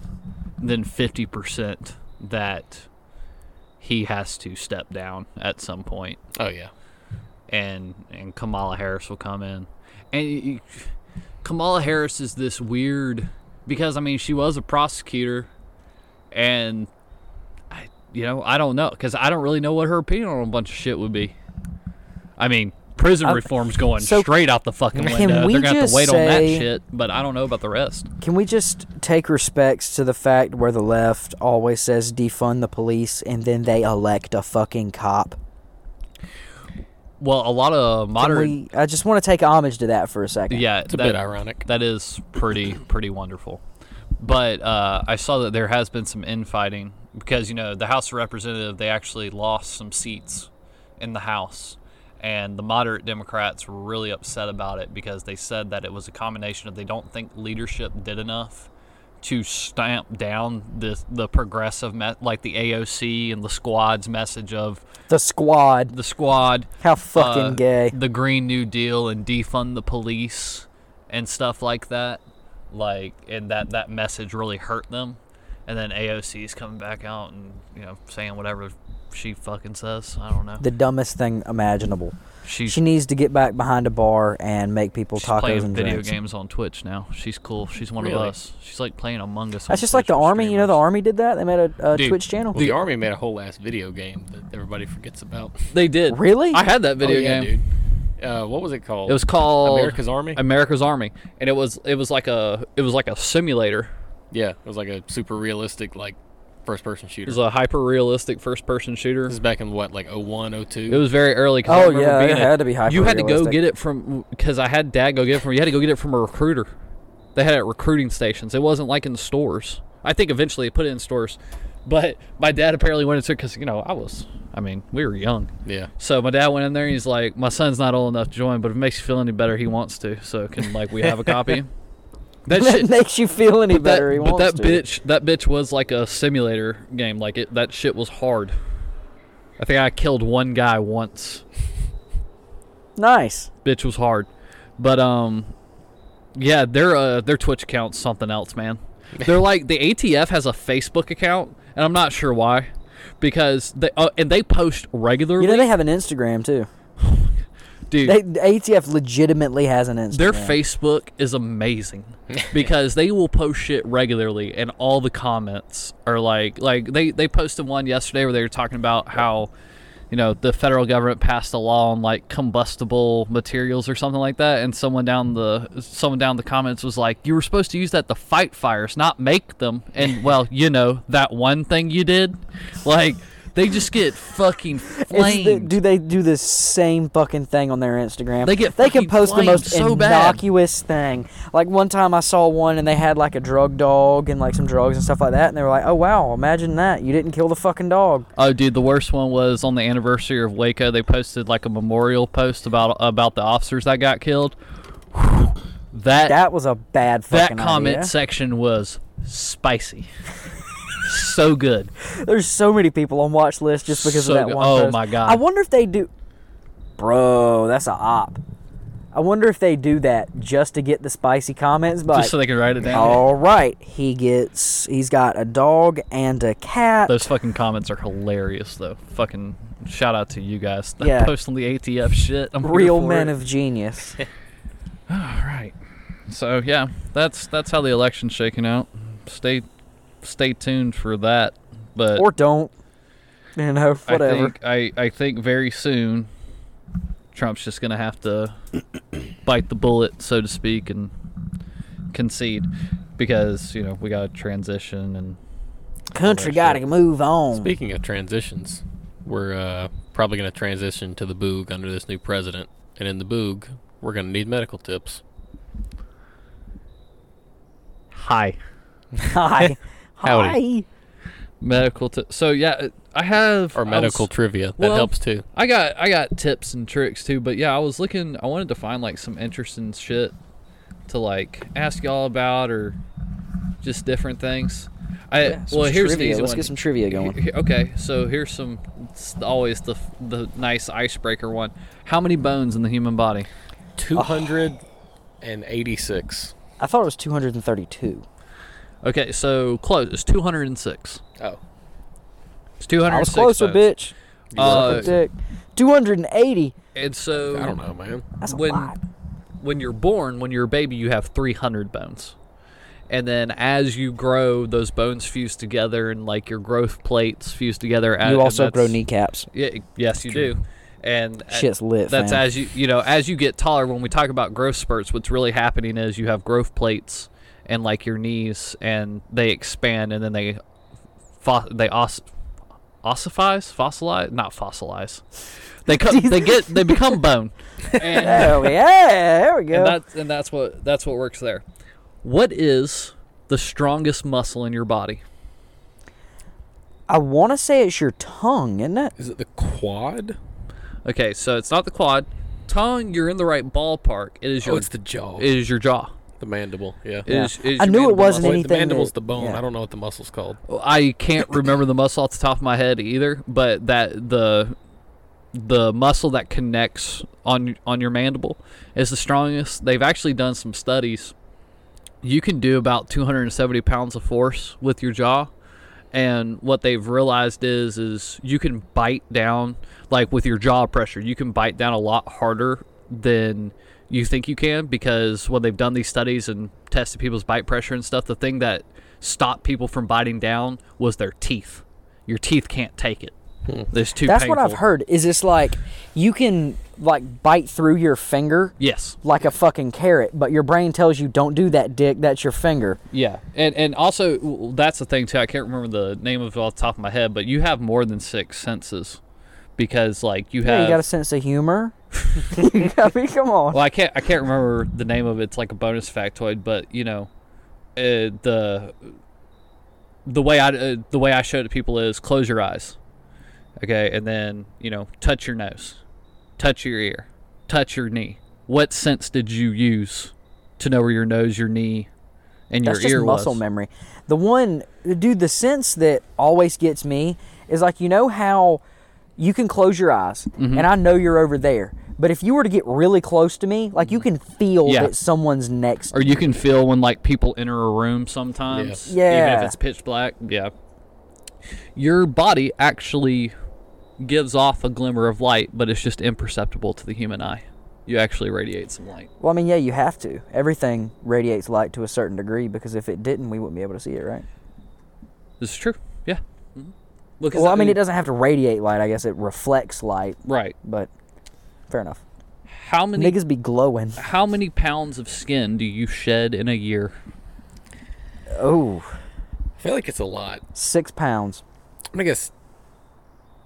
than fifty percent that he has to step down at some point, Oh yeah. and and Kamala Harris will come in, and Kamala Harris is this weird because I mean she was a prosecutor, and I you know I don't know because I don't really know what her opinion on a bunch of shit would be. I mean. Prison I- reform's going so straight out the fucking can window. we They're gonna have to wait on that shit, but I don't know about the rest. Can we just take respects to the fact where the left always says defund the police and then they elect a fucking cop? Well, a lot of Can modern, we, I just want to take homage to that for a second. yeah, It's a that, bit ironic. that is pretty pretty wonderful. But uh, I saw that there has been some infighting because you know the House of Representatives they actually lost some seats in the House, and the moderate Democrats were really upset about it because they said that it was a combination of they don't think leadership did enough to stamp down the the progressive me- like the AOC and the squad's message of The squad. the squad How fucking uh, gay. the Green New Deal and defund the police and stuff like that. Like, and that that message really hurt them. And then AOC's coming back out and you know saying whatever she fucking says. I don't know. The dumbest thing imaginable. She's She needs to get back behind a bar and make people she's tacos playing and video drinks. games on Twitch now. She's cool. She's one of us. She's like playing Among Us. on That's just like the with army. You know, the streamers. army did that. They made a, a Dude, Twitch channel. The army made a whole ass video game that everybody forgets about. They did. Really? I had that video oh, yeah, game. dude. Uh, what was it called? It was called America's Army. America's Army, and it was it was like a it was like a simulator. yeah, it was like a super realistic like first person It shooter. was a hyper realistic first person shooter. this is back in what like 01, 02? It was very early. 'cause I Oh, remember yeah, it being had to be hyper. You had to go get it from because I had dad go get it from. You had to go get it from a recruiter. They had it at recruiting stations. It wasn't like in the stores. I think eventually they put it in stores, but my dad apparently went into it because you know I was. I mean, we were young, yeah. so my dad went in there. and He's like, "My son's not old enough to join, but if it makes you feel any better, he wants to. So can like we have a copy?" That that shit, makes you feel any but that, better. he but that to. bitch, that bitch was like a simulator game. Like it, that shit was hard. I think I killed one guy once. Nice. bitch was hard. But um, yeah, their uh their Twitch account's something else, man. They're like the ATF has a Facebook account, and I'm not sure why, because they uh, and they post regularly. You know they have an Instagram too. Dude. They, ATF legitimately has an Instagram. their Facebook is amazing because they will post shit regularly, and all the comments are like, like they they posted one yesterday where they were talking about how, you know, the federal government passed a law on like combustible materials or something like that, and someone down the someone down the comments was like, you were supposed to use that to fight fires, not make them, and well, you know, that one thing you did, like. They just get fucking It's the, do they do the same fucking thing on their Instagram? They get they can post the most so bad. innocuous thing. Like one time I saw one and they had like a drug dog and like some drugs and stuff like that, and they were like, "Oh wow, imagine that! You didn't kill the fucking dog." Oh, dude, the worst one was on the anniversary of Waco. They posted like a memorial post about about the officers that got killed. That that, That was a bad fucking comment idea. section was spicy. So good. There's so many people on watch list just because So of that good. one. Oh, post. my God. I wonder if they do. Bro, that's a op. I wonder if they do that just to get the spicy comments. But Just so they can write it down. all right, he gets. He's got a dog and a cat. Those fucking comments are hilarious, though. Fucking shout out to you guys. that Yeah. Post on the ATF shit. I'm Real men it. of genius. All right. So yeah, that's that's how the election's shaking out. Stay stay tuned for that. But or don't. You know, whatever. I think I, I think very soon Trump's just gonna have to bite the bullet, so to speak, and concede because you know we got to transition and Country that got to move on. Speaking of transitions, we're uh, probably going to transition to the Boog under this new president. And in the Boog, we're going to need medical tips. hi Hi. Howdy. Hi. medical. T- so yeah, I have Or I was- medical trivia. That well, helps too. I got I got tips and tricks too, but yeah, I was looking. I wanted to find like some interesting shit to like ask y'all about or just different things. I Yeah, well here's the easy Let's one. get some trivia going. Okay, so here's some. It's always the the nice icebreaker one. How many bones in the human body? 286. I thought it was 232. Okay, so close. It's 206. Oh. It's 206 I was closer, bones. bitch. Uh, dick. 280. and so I don't know, man. That's a when lot. when you're born, when you're a baby, you have 300 bones. And then as you grow, those bones fuse together and like your growth plates fuse together. and- You and also grow kneecaps. Yeah, yes, you do. And uh, Shit's lit, That's fam. as you you know as you get taller. When we talk about growth spurts, what's really happening is you have growth plates and like your knees, and they expand, and then they fo- they os- ossifies, fossilize, not fossilize. They co- they get they become bone, and, Oh yeah, there we go. and that's and that's what that's what works there. What is the strongest muscle in your body? I want to say it's your tongue, isn't it? Is it the quad? Okay, so it's not the quad. Tongue, you're in the right ballpark. It is Oh, your it's the jaw. it is your jaw. The mandible. Yeah. It is- it is I knew it wasn't muscle. Wait, anything the mandible's that- the bone. yeah. I don't know what the muscle's called. I can't remember the muscle off the top of my head either, but that the the muscle that connects on on your mandible is the strongest. They've actually done some studies. You can do about 270 pounds of force with your jaw, and what they've realized is is you can bite down like with your jaw pressure. You can bite down a lot harder than you think you can because when they've done these studies and tested people's bite pressure and stuff, the thing that stopped people from biting down was their teeth. Your teeth can't take it. Hmm. There's too That's painful. what I've heard. Is this like you can like bite through your finger Yes. like a fucking carrot, but your brain tells you don't do that, dick. That's your finger. Yeah, and and also that's the thing too. I can't remember the name of it off the top of my head, but you have more than six senses because like you Yeah, have. you got a sense of humor. I mean, come on. well, I can't I can't remember the name of it. It's like a bonus factoid, but you know, uh, the the way I uh, the way I show it to people is close your eyes, okay, and then you know touch your nose, touch your ear, touch your knee. What sense did you use to know where your nose, your knee, and That's your just ear muscle was? memory. The one, dude, the sense that always gets me is like you know how you can close your eyes Mm-hmm. and I know you're over there, but if you were to get really close to me, like you can feel Yeah. that someone's next. or you can feel when like people enter a room sometimes even Yeah. if it's pitch black yeah your body actually gives off a glimmer of light but it's just imperceptible to the human eye you actually radiate some light Well, I mean, yeah, you have to. Everything radiates light to a certain degree because if it didn't, we wouldn't be able to see it, right? this is true yeah. Because Well, I mean, it doesn't have to radiate light. I guess it reflects light, right but fair enough. how many Niggas be glowing. how many pounds of skin do you shed in a year Oh, I feel like it's a lot. six pounds. I'm gonna guess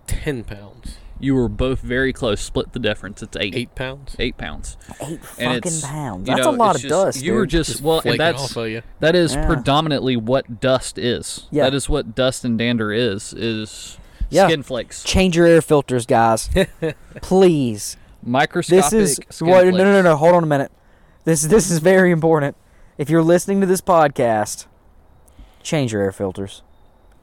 ten pounds. You were both very close split the difference it's eight Eight pounds. eight pounds Eight And fucking pounds. you That's know, a lot of just- dust. you were dude. just well and that's off of you. That is Yeah. predominantly what dust is. Yeah. That is what dust and dander is. Is Yeah. skin flakes, change your air filters, guys. Please. microscopic. This is skin what, no, no, no, no. Hold on a minute. This this is very important. If you're listening to this podcast, change your air filters.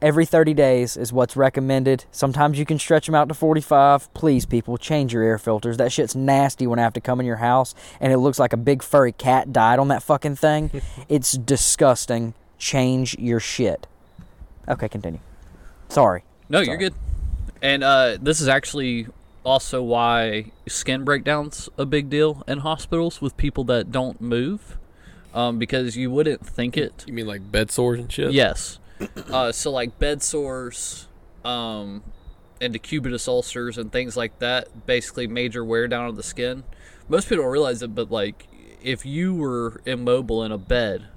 Every 30 days is what's recommended. Sometimes you can stretch them out to 45. Please, people, change your air filters. That shit's nasty when I have to come in your house and it looks like a big furry cat died on that fucking thing. it's disgusting. Change your shit. Okay, continue. Sorry. No, Sorry. you're good. And uh, this is actually also why skin breakdowns a big deal in hospitals with people that don't move, um, because you wouldn't think it. You mean like bed sores and shit? Yes. Uh, so like bed sores, um, and decubitus ulcers and things like that, basically major wear down of the skin. Most people don't realize it, but like if you were immobile in a bed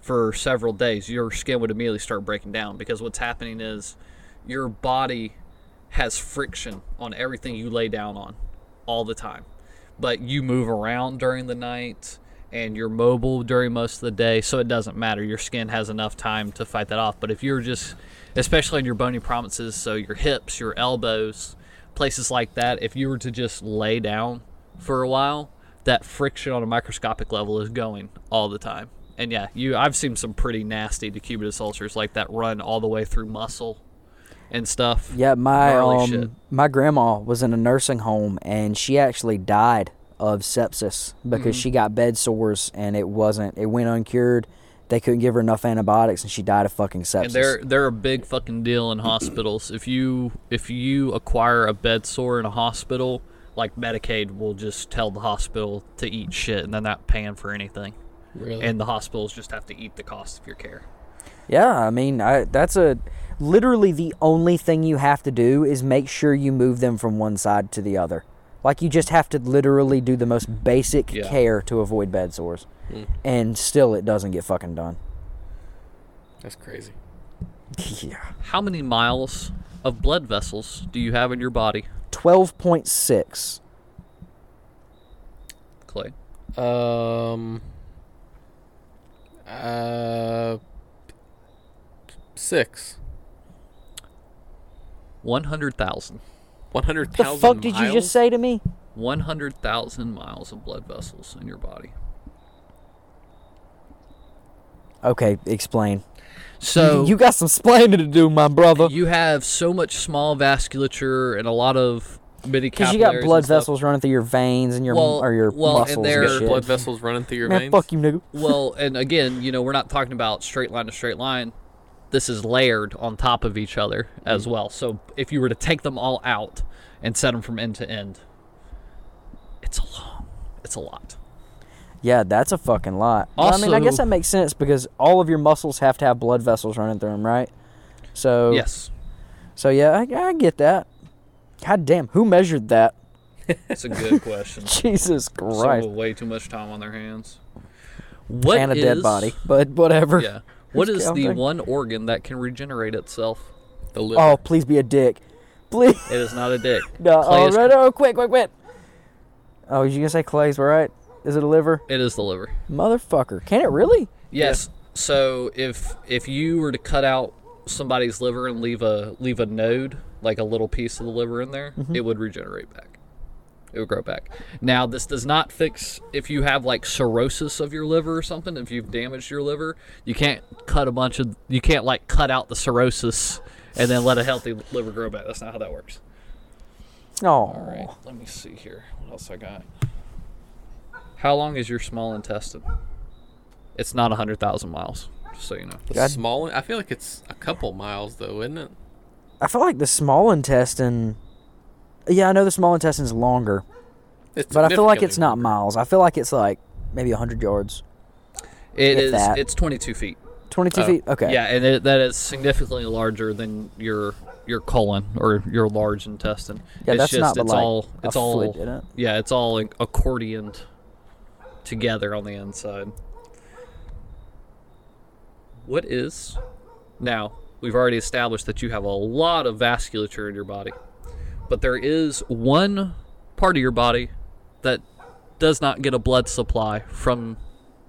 for several days, your skin would immediately start breaking down because what's happening is your body has friction on everything you lay down on all the time. But you move around during the night and you're mobile during most of the day, so it doesn't matter. Your skin has enough time to fight that off. But if you're just, especially in your bony prominences, so your hips, your elbows, places like that, if you were to just lay down for a while, that friction on a microscopic level is going all the time. And yeah, you I've seen some pretty nasty decubitus ulcers like that run all the way through muscle and stuff. Yeah, my um, my grandma was in a nursing home and she actually died of sepsis because Mm-hmm. she got bed sores and it wasn't it went uncured they couldn't give her enough antibiotics and she died of fucking sepsis. And they're they're a big fucking deal in hospitals. If you if you acquire a bed sore in a hospital, like Medicaid will just tell the hospital to eat shit, and they're not paying for anything. Really? And the hospitals just have to eat the cost of your care. Yeah, I mean, I, that's a literally the only thing you have to do is make sure you move them from one side to the other. Like you just have to literally do the most basic Yeah. care to avoid bed sores, Hmm. and still it doesn't get fucking done. That's crazy. yeah, How many miles of blood vessels do you have in your body, twelve point six. Clay? Um. Uh. Six. One hundred thousand. One hundred The thousand. fuck did you just say to me? One hundred thousand miles of blood vessels in your body. Okay, explain. So you got some splaining to do, my brother. you have so much small vasculature and a lot of many Because you got blood vessels running through your veins and your Well- or your well, and muscles they're- and shit. blood vessels running through your Man, veins. fuck you, nigga. well, and again, you know, we're not talking about straight line to straight line. This is layered on top of each other as Mm. well. So if you were to take them all out and set them from end to end, it's a long, it's a lot. Yeah, that's a fucking lot. Well, I mean, I guess that makes sense because all of your muscles have to have blood vessels running through them, right? So Yes, So yeah, I, I get that. God damn, who measured that? it's a good question. Jesus Someone Christ. with way too much time on their hands. What and a dead body, but whatever. Yeah. What is the one organ that can regenerate itself? The liver. Oh, please be a dick. Please. It is not a dick. No, Clay oh, is- no, no, quick, quick, quick. Oh, you gonna say Clay's right? Is it a liver? It is the liver. Motherfucker. Can it really? Yes. So if if you were to cut out somebody's liver and leave a leave a node, like a little piece of the liver in there, Mm-hmm. it would regenerate back. It would grow back. Now this does not fix if you have like cirrhosis of your liver or something. If you've damaged your liver, you can't cut a bunch of you can't like cut out the cirrhosis and then let a healthy liver grow back. That's not how that works. Oh. All right, let me see here. What else I got? How long is your small intestine? It's not 100,000 miles, just so you know. The God- small. I feel like it's a couple miles though, isn't it? I feel like the small intestine. Yeah, I know the small intestine's longer, It's but I feel like it's not miles. I feel like it's like maybe 100 yards. It is. That. It's 22 feet. 22 Oh. feet? Okay. Yeah, and it, that is significantly larger than your your colon or your large intestine. Yeah, it's that's just, not it's like all it's all foot it. yeah, it's all like accordioned together on the inside. What is now? We've already established that you have a lot of vasculature in your body, but there is one part of your body that does not get a blood supply from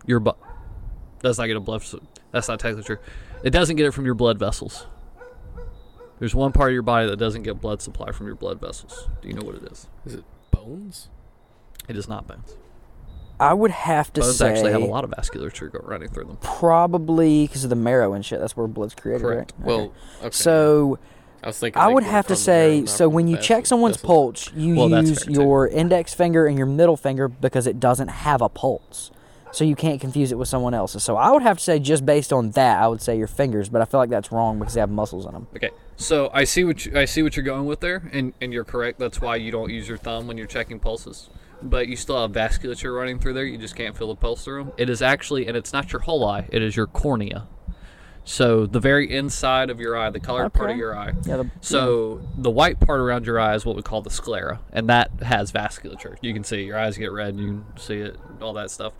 your bu- does not get a blood. su- That's not technically true. It doesn't get it from your blood vessels. There's one part of your body that doesn't get blood supply from your blood vessels. Do you know what it is? Is it bones? It is not bones. I would have to Bones say actually have a lot of vasculature go running through them. probably because of the marrow and shit. That's where blood's created, Correct. right? Well, Okay. okay. so I was thinking. I would have to from the marrow, say so when you check someone's vessels. pulse, you Well, use fair, too. your index finger and your middle finger because it doesn't have a pulse. So you can't confuse it with someone else's. So I would have to say just based on that, I would say your fingers, but I feel like that's wrong because they have muscles in them. Okay, so I see what you, I see what you're going with there, and and you're correct. That's why you don't use your thumb when you're checking pulses. But you still have vasculature running through there. You just can't feel the pulse through them. It is actually, and it's not your whole eye. It is your cornea. So the very inside of your eye, the colored part of your eye. Yeah, the- So the white part around your eye is what we call the sclera, and that has vasculature. You can see your eyes get red, and you can see it, all that stuff.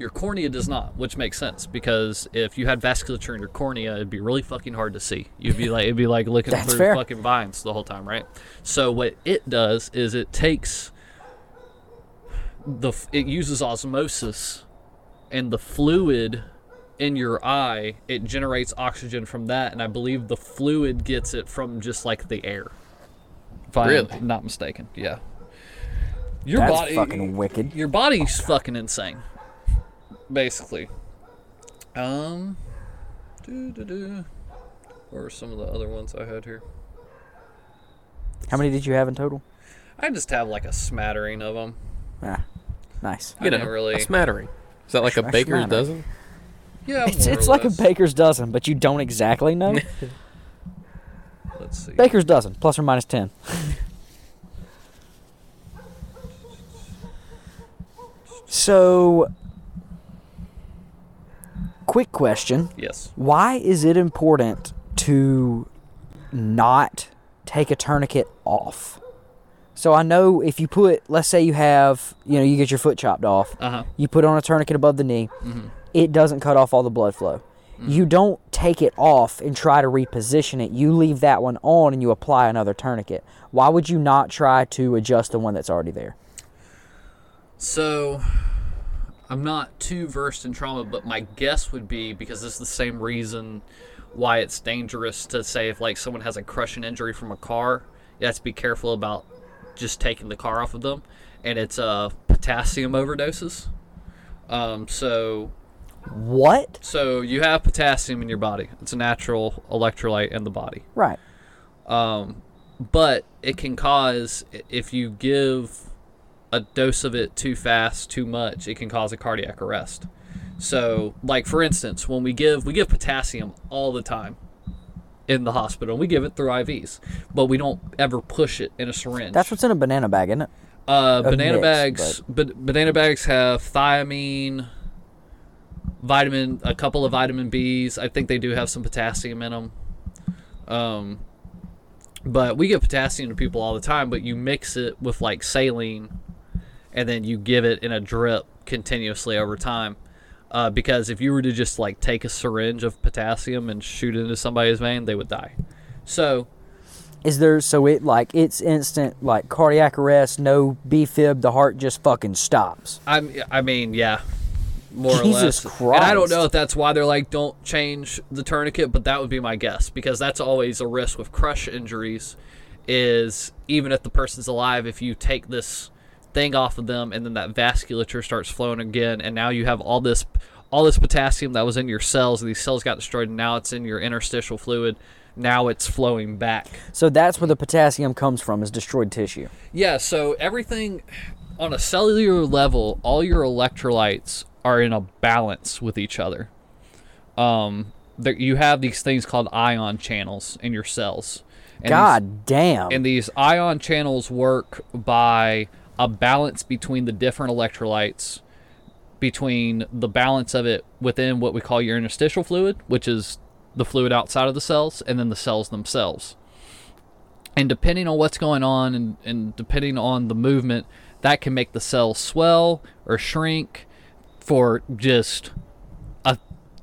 Your cornea does not, which makes sense because if you had vasculature in your cornea, it'd be really fucking hard to see. You'd be like, it'd be like looking through fair. fucking vines the whole time, right? So what it does is it takes the it uses osmosis and the fluid in your eye it generates oxygen from that and i believe the fluid gets it from just like the air if i'm Really? not mistaken yeah your That's body fucking wicked. your body's fucking insane basically um doo-doo-doo. where are some of the other ones i had here How many did you have in total? i just have like a smattering of them Ah, nice. I You know, really a smattering. Is that like a Smash baker's dozen? Yeah, It's, it's like a baker's dozen, but you don't exactly know. Let's see. baker's dozen, plus or minus 10. so, quick question. Yes. Why is it important to not take a tourniquet off? So I know if you put, let's say you have, you know, you get your foot chopped off, Uh huh. you put on a tourniquet above the knee, it doesn't cut off all the blood flow. You don't take it off and try to reposition it. You leave that one on and you apply another tourniquet. Why would you not try to adjust the one that's already there? So, I'm not too versed in trauma, but my guess would be because this is the same reason why it's dangerous to say if like someone has a crushing injury from a car, you have to be careful about just taking the car off of them, and it's uh potassium overdoses. Um, so What? so you have potassium in your body. It's a natural electrolyte in the body. Right. Um, but it can cause if you give a dose of it too fast, too much, it can cause a cardiac arrest. So, like for instance, when we give we give potassium all the time in the hospital, we give it through IVs, but we don't ever push it in a syringe. That's what's in a banana bag, isn't it? Uh, banana mix, bags, but banana bags have thiamine, vitamin, a couple of vitamin B's. I think they do have some potassium in them. Um, but we give potassium to people all the time. But you mix it with like saline, and then you give it in a drip continuously over time. Uh, because if you were to just like take a syringe of potassium and shoot it into somebody's vein, they would die. So Is there so it like it's instant like cardiac arrest, no V fib, the heart just fucking stops. I'm, I mean, yeah, more Jesus or less. And I don't know if that's why they're like, don't change the tourniquet, but that would be my guess because that's always a risk with crush injuries. Is even if the person's alive, if you take this thing off of them and then that vasculature starts flowing again, and now you have all this, all this potassium that was in your cells, and these cells got destroyed, and now it's in your interstitial fluid. Now it's flowing back. So that's where the potassium comes from is destroyed tissue. Yeah, so everything on a cellular level, all your electrolytes are in a balance with each other. Um, there, you have these things called ion channels in your cells. And these- God damn. and these ion channels work by a balance between the different electrolytes, between the balance of it within what we call your interstitial fluid, which is the fluid outside of the cells, and then the cells themselves. And depending on what's going on and, and depending on the movement, that can make the cells swell or shrink for just a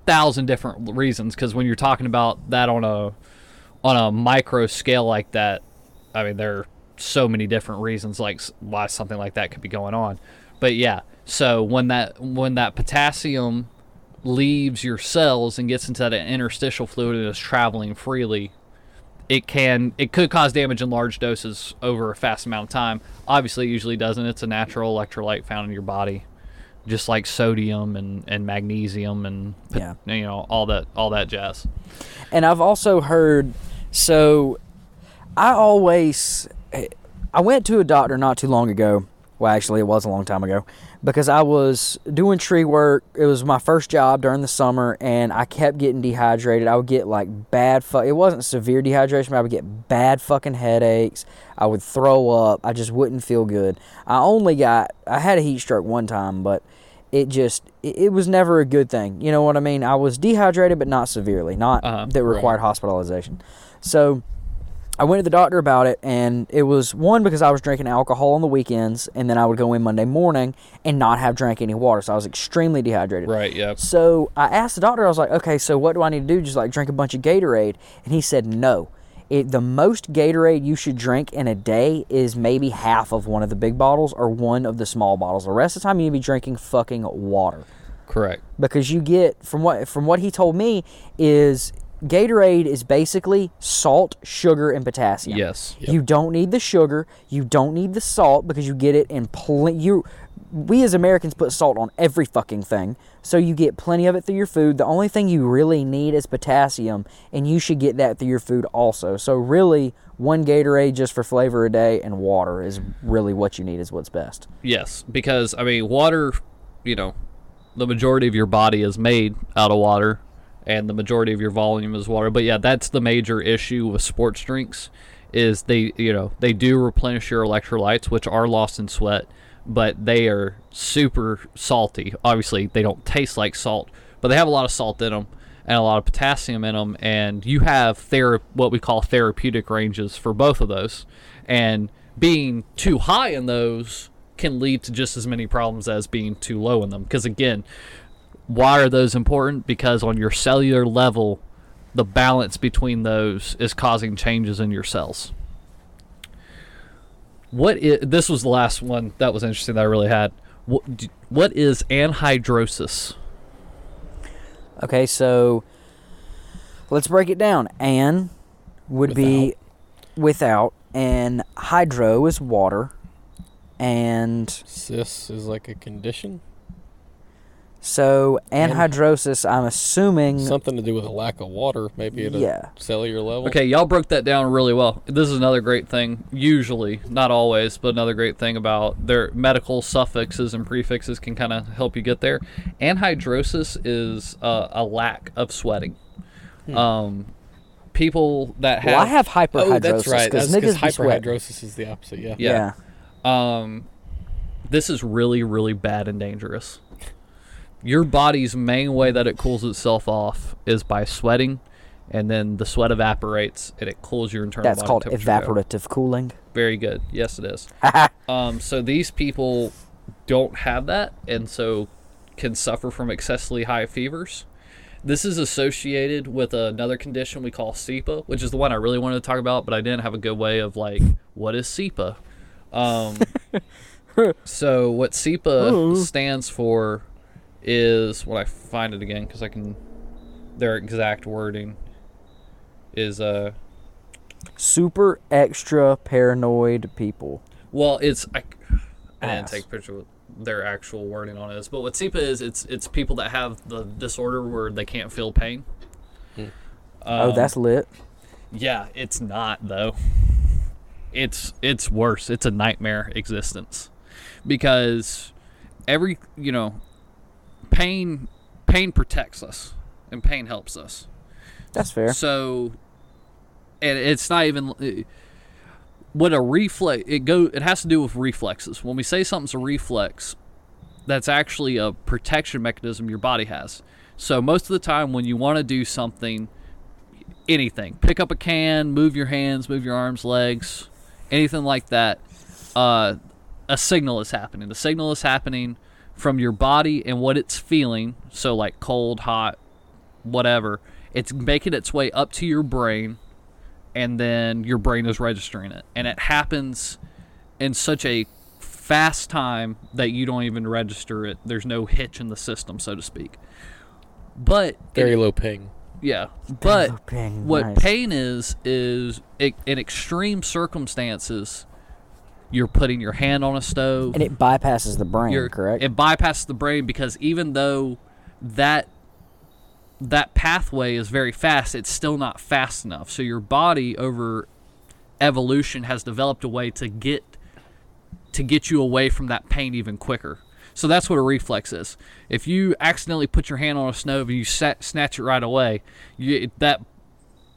thousand different reasons. Because when you're talking about that on a on a micro scale like that, I mean, there are so many different reasons like why something like that could be going on. But yeah, so when that when that potassium leaves your cells and gets into that interstitial fluid and is traveling freely, it can it could cause damage in large doses over a fast amount of time. Obviously, it usually doesn't. It's a natural electrolyte found in your body, just like sodium and, and magnesium and Yeah. you know all that all that jazz. And I've also heard so I always I went to a doctor not too long ago. Well, actually, it was a long time ago because I was doing tree work. It was my first job during the summer, and I kept getting dehydrated. I would get like bad. Fu- it wasn't severe dehydration, but I would get bad fucking headaches. I would throw up. I just wouldn't feel good. I only got. I had a heat stroke one time, but it just it, it was never a good thing. You know what I mean? I was dehydrated, but not severely, not Uh-huh, that required hospitalization. So I went to the doctor about it, and it was one because I was drinking alcohol on the weekends, and then I would go in Monday morning and not have drank any water, so I was extremely dehydrated. Right. Yep. So I asked the doctor, I was like, okay, so what do I need to do? Just like drink a bunch of Gatorade? And he said, no. It, the most Gatorade you should drink in a day is maybe half of one of the big bottles or one of the small bottles. The rest of the time, you need to be drinking fucking water Correct. because you get from what from what he told me is Gatorade is basically salt, sugar, and potassium. Yes. You don't need the sugar. You don't need the salt because you get it in plenty. You, we as Americans put salt on every fucking thing, so you get plenty of it through your food. The only thing you really need is potassium, and you should get that through your food also. So really, one Gatorade just for flavor a day and water is really what you need. Is what's best. Yes, because I mean, water, you know, the majority of your body is made out of water, and the majority of your volume is water. But yeah, that's the major issue with sports drinks, is they you know they do replenish your electrolytes, which are lost in sweat, but they are super salty. Obviously, they don't taste like salt, but they have a lot of salt in them and a lot of potassium in them, and you have thera- what we call therapeutic ranges for both of those, and being too high in those can lead to just as many problems as being too low in them. Because again, why are those important? Because on your cellular level, the balance between those is causing changes in your cells. What is, this was the last one that was interesting that I really had. What, what is anhidrosis? Okay, so let's break it down. An would be without, and hydro is water, and Cis is like a condition. So And- anhidrosis. I'm assuming. Something to do with a lack of water, maybe at a cellular level. Okay, y'all broke that down really well. This is another great thing, usually, not always, but another great thing about their medical suffixes and prefixes can kind of help you get there. Anhidrosis is uh, a lack of sweating. Um, people that have well, I have hyperhidrosis Oh, that's right. because That's because niggas hyperhidrosis is the opposite. Yeah. Yeah. Yeah. um, this is really, really bad and dangerous. Your body's main way that it cools itself off is by sweating, and then the sweat evaporates and it cools your internal That's body called down. evaporative cooling. Very good. Yes, it is. um, so these people don't have that, and so can suffer from excessively high fevers. This is associated with another condition we call CIPA, which is the one I really wanted to talk about, but I didn't have a good way of like, what is CIPA? Um, so what CIPA stands for is when I find it again because I can. Their exact wording is uh Super extra paranoid people. Well, it's I, I didn't take a picture with their actual wording on this, but what CIPA is, it's it's people that have the disorder where they can't feel pain. oh, Um, that's lit. yeah, it's not though. It's it's worse. It's a nightmare existence because every you know pain pain protects us and pain helps us. That's fair. So, and it's not even uh, what a reflex. It go. It has to do with reflexes. When we say something's a reflex, that's actually a protection mechanism your body has. So most of the time, when you want to do something, anything, pick up a can, move your hands, move your arms, legs, anything like that, uh, a signal is happening. The signal is happening from your body and what it's feeling. So like cold, hot, whatever. It's making its way up to your brain, and then your brain is registering it. And it happens in such a fast time that you don't even register it. There's no hitch in the system, so to speak. But Very low ping. yeah, but ping, what nice. pain is is i in extreme circumstances, you're putting your hand on a stove. And it bypasses the brain, you're, correct? It bypasses the brain because even though that that pathway is very fast, it's still not fast enough. So your body over evolution has developed a way to get to get you away from that pain even quicker. So that's what a reflex is. If you accidentally put your hand on a stove and you sa- snatch it right away, you, that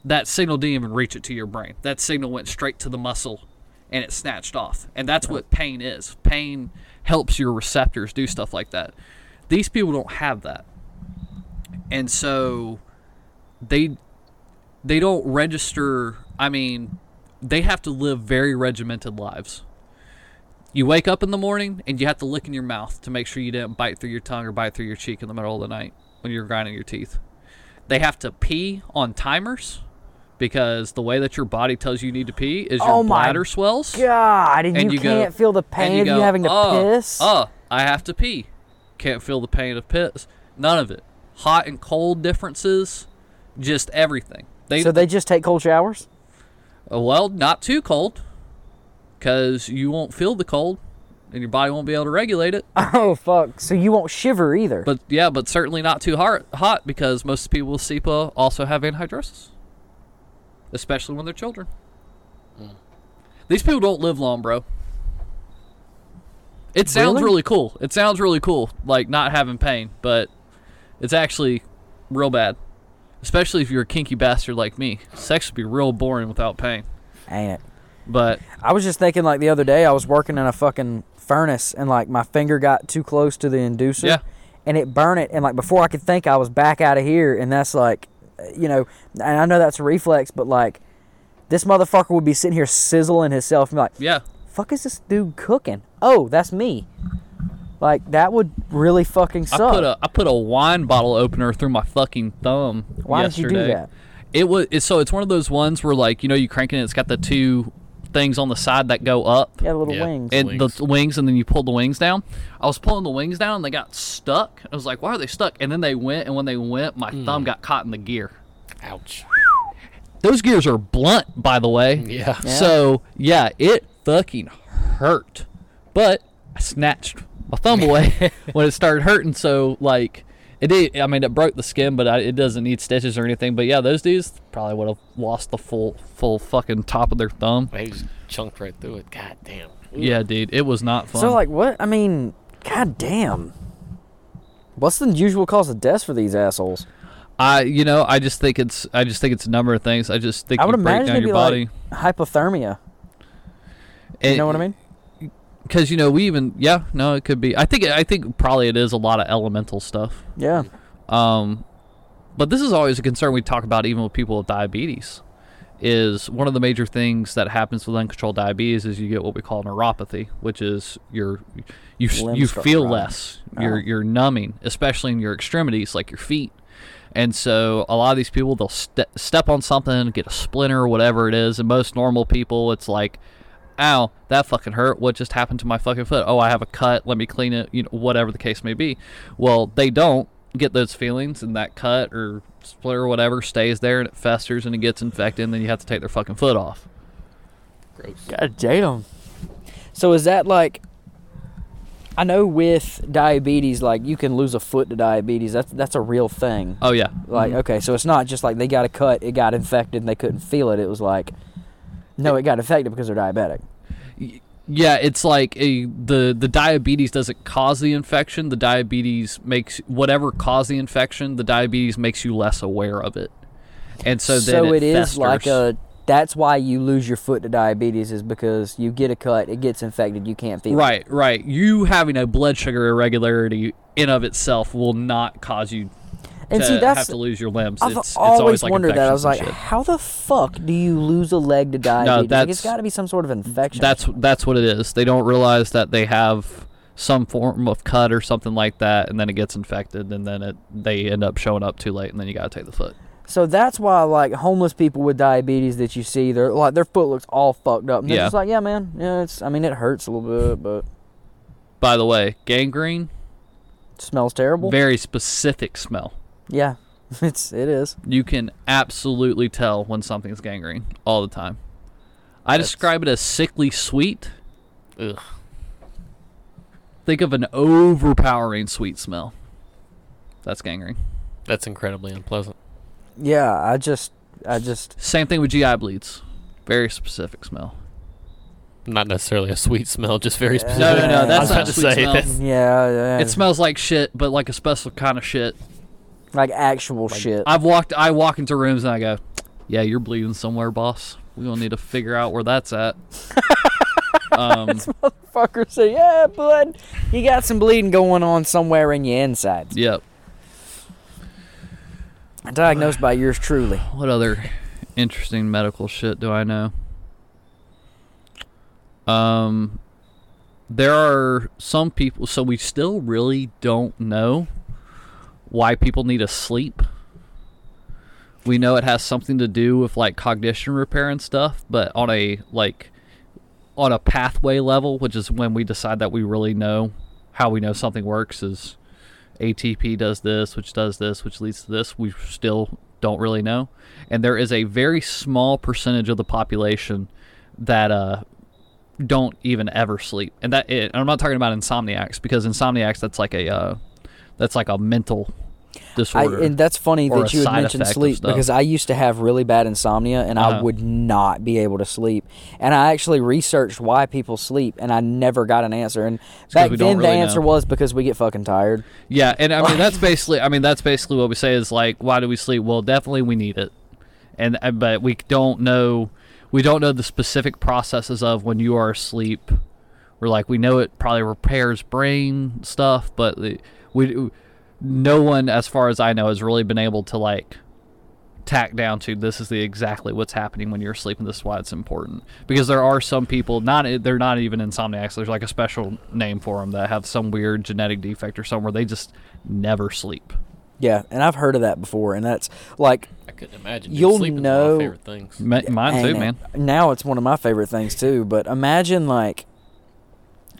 that signal didn't even reach it to your brain. That signal went straight to the muscle and it snatched off. And that's what pain is. Pain helps your receptors do stuff like that. These people don't have that. And so they they don't register, I mean, they have to live very regimented lives. You wake up in the morning and you have to lick in your mouth to make sure you didn't bite through your tongue or bite through your cheek in the middle of the night when you're grinding your teeth. They have to pee on timers because the way that your body tells you you need to pee is your Oh bladder swells. God, and, And you, you can't feel the pain of go, you having to "Uh, piss. Oh, I have to pee. Can't feel the pain of piss. None of it. Hot and cold differences, just everything. They, so they just take cold showers? uh, well, not too cold, because you won't feel the cold, and your body won't be able to regulate it. Oh fuck! So you won't shiver either. But yeah, but certainly not too hot, hot because most people with CIPA also have anhidrosis, especially when they're children. These people don't live long, bro. It sounds Really? really cool. It sounds really cool, like not having pain, but it's actually real bad. Especially if you're a kinky bastard like me. Sex would be real boring without pain. Ain't it? But I was just thinking like the other day I was working in a fucking furnace and like my finger got too close to the inducer Yeah. and it burned it and like before I could think I was back out of here and that's like you know and I know that's a reflex but like this motherfucker would be sitting here sizzling himself and be like yeah, fuck is this dude cooking? Oh, that's me. Like that would really fucking suck. I put a I put a wine bottle opener through my fucking thumb. Why did you do that? It was it's, so it's one of those ones where like you know you crank it, and it's got the two things on the side that go up. Yeah, little Yeah. wings. and Wings. the wings, and then you pull the wings down. I was pulling the wings down, and they got stuck. I was like, "Why are they stuck?" And then they went, and when they went, my hmm. thumb got caught in the gear. Ouch. Those gears are blunt, by the way. Yeah. Yeah. So yeah, it fucking hurt, but I snatched my thumb away when it started hurting. So like. It did, I mean, it broke the skin, but I, it doesn't need stitches or anything. But yeah, those dudes probably would have lost the full, full fucking top of their thumb. He just chunked right through it. God damn. Yeah, dude, it was not fun. So like what? I mean, god damn. What's the usual cause of death for these assholes? I, you know, I just think it's, I just think it's a number of things. I just think I would you break imagine down it'd your be body. like hypothermia. You know what I mean? Because you know, we even, yeah, no, it could be. I think, I think probably it is a lot of elemental stuff. Yeah. Um, but this is always a concern we talk about, even with people with diabetes. Is one of the major things that happens with uncontrolled diabetes is you get what we call neuropathy, which is your you Limbs you feel less. You're Oh. you're numbing, especially in your extremities, like your feet. And so a lot of these people they'll ste- step on something, get a splinter or whatever it is. And most normal people, it's like, ow, that fucking hurt. What just happened to my fucking foot? Oh, I have a cut. Let me clean it. You know, whatever the case may be. Well, they don't get those feelings, and that cut or splinter or whatever stays there, and it festers and it gets infected, and then you have to take their fucking foot off. Gross. God damn. So is that like? I know with diabetes, like you can lose a foot to diabetes. That's that's a real thing. Oh yeah, Like mm-hmm. okay, so it's not just like they got a cut, it got infected, and they couldn't feel it. It was like, no, it got infected because they're diabetic. Yeah, it's like a the the diabetes doesn't cause the infection. The diabetes makes whatever caused the infection. The diabetes makes you less aware of it, and so then it is like a. That's why you lose your foot to diabetes is because you get a cut, it gets infected, you can't feel it. right, right. You having a blood sugar irregularity in of itself will not cause you And to see, that's have to lose your limbs. I've it's, it's always, like wondered that. I was like, how the fuck do you lose a leg to diabetes? like, that's- it's got to be some sort of infection. that's that's what it is. They don't realize that they have some form of cut or something like that, and then it gets infected, and then it they end up showing up too late, and then you gotta take the foot. so that's why like homeless people with diabetes that you see, they're like their foot looks all fucked up. And they're Yeah. just like, yeah, man, yeah, it's. I mean, it hurts a little bit, but By the way, gangrene, smells terrible. very specific smell. Yeah, it's it is. You can absolutely tell when something's gangrene all the time. I That's- describe it as sickly sweet. Ugh. Think of an overpowering sweet smell. That's gangrene. That's incredibly unpleasant. Yeah, I just, I just. Same thing with GI bleeds. Very specific smell. Not necessarily a sweet smell, just very specific. No, no, no, that's not about to sweet say, smell. Yeah, yeah. It smells like shit, but like a special kind of shit. Like actual shit. I've walked. I walk into rooms and I go, "Yeah, you're bleeding somewhere, boss. We gonna need to figure out where that's at." um, motherfucker say, yeah, bud, you got some bleeding going on somewhere in your insides. yep. Diagnosed by yours truly. What other interesting medical shit do I know? Um, there are some people. So we still really don't know why people need to sleep. We know it has something to do with like cognition repair and stuff, but on a like on a pathway level, which is when we decide that we really know how we know something works is ATP does this, which does this, which leads to this. We still don't really know, and there is a very small percentage of the population that uh, don't even ever sleep, and that it, and I'm not talking about insomniacs because insomniacs that's like a uh, that's like a mental I, disorder. and that's funny that you had mentioned sleep because I used to have really bad insomnia and I Uh-huh. would not be able to sleep. And I actually researched why people sleep and I never got an answer. And 'cause back then the answer know. was because we get fucking tired. Yeah, and I mean that's basically I mean that's basically what we say is like why do we sleep? Well, definitely we need it. And uh, but we don't know we don't know the specific processes of when you are asleep. We're like we know it probably repairs brain stuff, but the- we no one as far as I know has really been able to like tack down to this is the exactly what's happening when you're sleeping. this is why it's important because there are some people not eh, they're not even insomniacs there's like a special name for them that have some weird genetic defect or somewhere they just never sleep Yeah, and I've heard of that before and that's like I couldn't imagine. Dude, You'll know- my favorite things. Ma- mine too man Now it's one of my favorite things too, but imagine like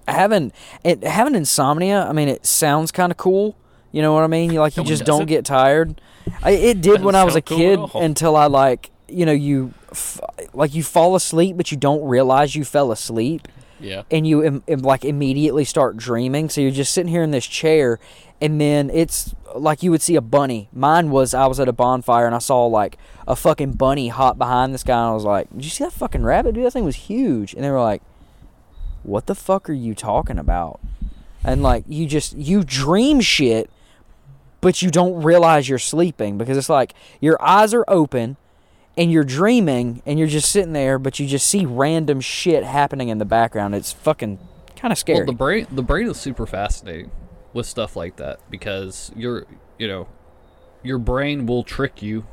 having it having insomnia, I mean it sounds kind of cool. You know what I mean? You like you No, just don't get tired. I, it did when I was a sound cool kid until I like you know you f- like you fall asleep but you don't realize you fell asleep Yeah. and you Im- im- like immediately start dreaming so you're just sitting here in this chair and then it's like you would see a bunny mine was i was at a bonfire and i saw like a fucking bunny hop behind this guy and i was like did you see that fucking rabbit dude that thing was huge and they were like what the fuck are you talking about? And like you just you dream shit but you don't realize you're sleeping because it's like your eyes are open and you're dreaming and you're just sitting there but you just see random shit happening in the background. It's fucking kind of scary. well the brain the brain is super fascinating with stuff like that because your you know your brain will trick you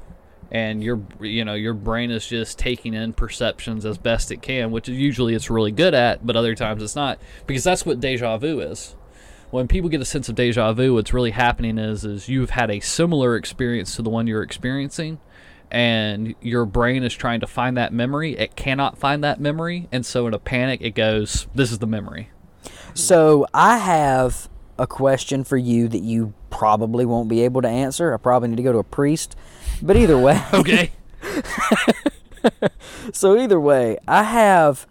and your you know your brain is just taking in perceptions as best it can which usually it's really good at but other times it's not because that's what deja vu is. When people get a sense of deja vu what's really happening is is you've had a similar experience to the one you're experiencing and your brain is trying to find that memory. It cannot find that memory and so in a panic it goes this is the memory. So i have a question for you that you probably won't be able to answer. I probably need to go to a priest but either way okay so either way, I have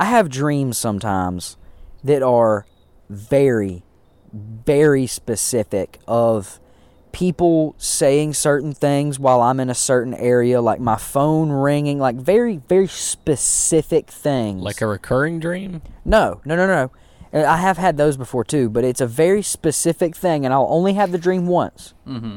I have dreams sometimes that are very very specific of people saying certain things while I'm in a certain area like my phone ringing like very very specific things. Like a recurring dream. No, no, no, no. I have had those before too, but it's a very specific thing, and I'll only have the dream once. Mm-hmm.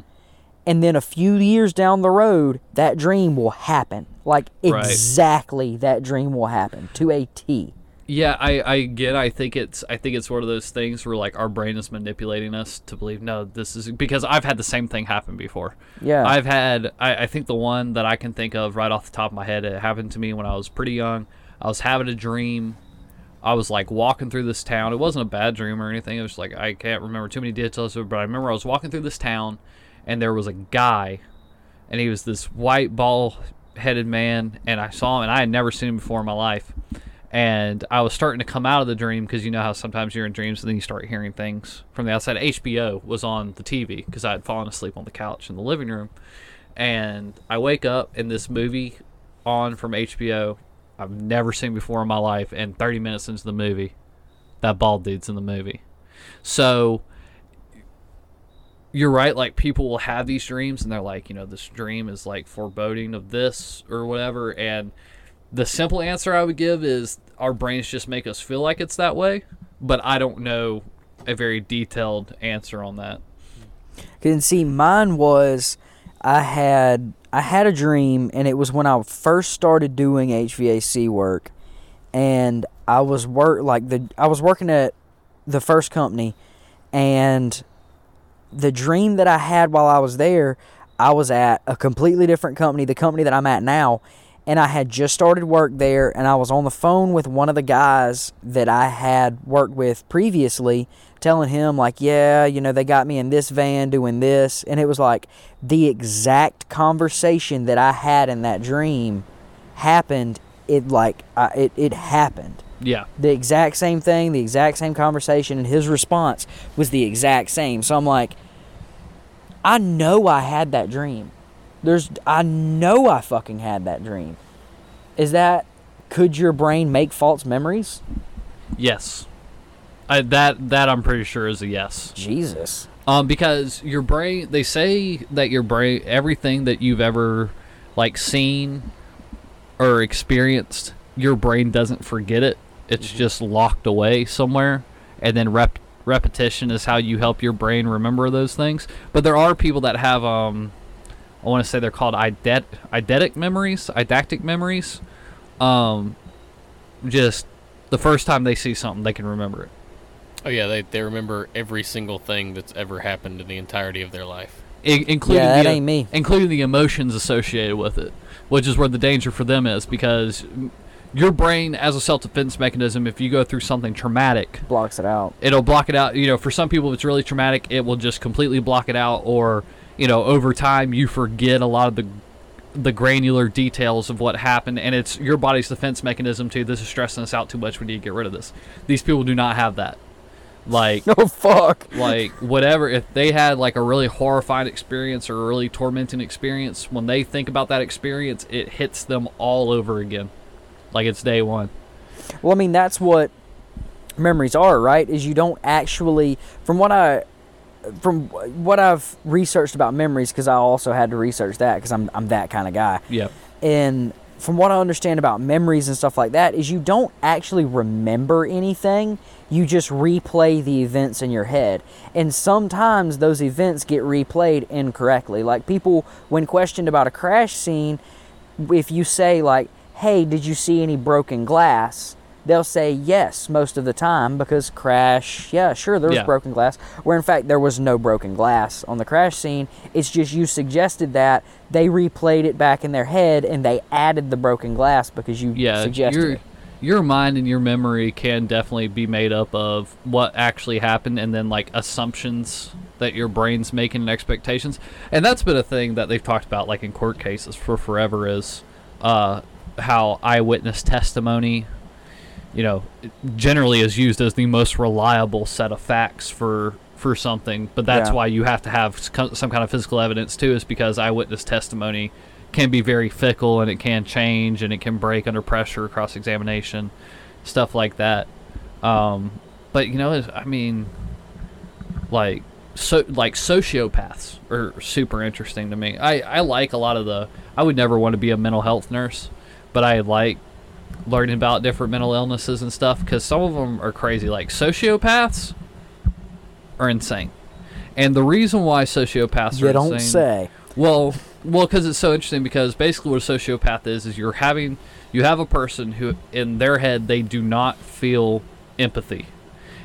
And then a few years down the road, that dream will happen. Like Right. exactly that dream will happen to a T. Yeah, I, I get. I think it's. I think it's one of those things where like our brain is manipulating us to believe no, this is because I've had the same thing happen before. Yeah. I've had. I, I think the one that I can think of right off the top of my head. It happened to me when I was pretty young. I was having a dream. I was like walking through this town. It wasn't a bad dream or anything. It was like I can't remember too many details, of it, but I remember I was walking through this town, and there was a guy, and he was this white ball-headed man, and I saw him, and I had never seen him before in my life and I was starting to come out of the dream because you know how sometimes you're in dreams and then you start hearing things from the outside. HBO was on the TV because I had fallen asleep on the couch in the living room, and I wake up and this movie on from HBO I've never seen before in my life, and 30 minutes into the movie, that bald dude's in the movie. So you're right like people will have these dreams and they're like you know this dream is like foreboding of this or whatever and the simple answer I would give is our brains just make us feel like it's that way, but I don't know a very detailed answer on that. Can see, mine was I had I had a dream, and it was when I first started doing HVAC work, and I was work like the I was working at the first company, and the dream that I had while I was there, I was at a completely different company, the company that I'm at now, and I had just started work there, and I was on the phone with one of the guys that I had worked with previously, telling him like, yeah, you know, they got me in this van doing this, and it was like the exact conversation that I had in that dream happened. It like I, it it happened Yeah. the exact same thing, the exact same conversation, and his response was the exact same. So I'm like, I know I had that dream. There's, I know I fucking had that dream. Is that, could your brain make false memories? Yes. I, that that I'm pretty sure is a yes. Jesus. Um, because your brain, they say that your brain, everything that you've ever like seen or experienced, your brain doesn't forget it. It's just locked away somewhere, and then rep- repetition is how you help your brain remember those things. But there are people that have, um, I want to say they're called eidet- eidetic memories, didactic memories. Um, just the first time they see something, they can remember it. Oh yeah, they they remember every single thing that's ever happened in the entirety of their life. I- including Yeah, that the, ain't me. including the emotions associated with it, which is where the danger for them is because your brain, as a self-defense mechanism, if you go through something traumatic, Blocks it out. it'll block it out. You know, for some people, if it's really traumatic, it will just completely block it out, or you know, over time, you forget a lot of the the granular details of what happened, and it's your body's defense mechanism too. This is stressing us out too much. We need to get rid of this. These people do not have that. Like no fuck. like whatever if they had like a really horrifying experience or a really tormenting experience when they think about that experience it hits them all over again like it's day one Well, I mean, that's what memories are, right? Is you don't actually, from what I, from what I've researched about memories, because I also had to research that because I'm I'm that kind of guy. yep And from what I understand about memories and stuff like that, is you don't actually remember anything. You just replay the events in your head. And sometimes those events get replayed incorrectly. Like people, when questioned about a crash scene, if you say, like, hey, did you see any broken glass? They'll say yes most of the time because crash, yeah, sure, there was Yeah. broken glass. Where in fact, there was no broken glass on the crash scene. It's just you suggested that. They replayed it back in their head and they added the broken glass because you yeah suggested your it. your mind and your memory can definitely be made up of what actually happened and then like assumptions that your brain's making and expectations and that's been a thing that they've talked about like in court cases for forever is uh, how eyewitness testimony you know generally is used as the most reliable set of facts for for something. But that's Yeah. why you have to have some kind of physical evidence too is because eyewitness testimony can be very fickle and it can change and it can break under pressure cross examination stuff like that. Um, but you know i mean like so like sociopaths are super interesting to me. I i like a lot of the i would never want to be a mental health nurse but i like learning about different mental illnesses and stuff because some of them are crazy like sociopaths are insane and the reason why sociopaths are don't insane say. well, well, because it's so interesting. Because basically, what a sociopath is is you're having you have a person who in their head they do not feel empathy,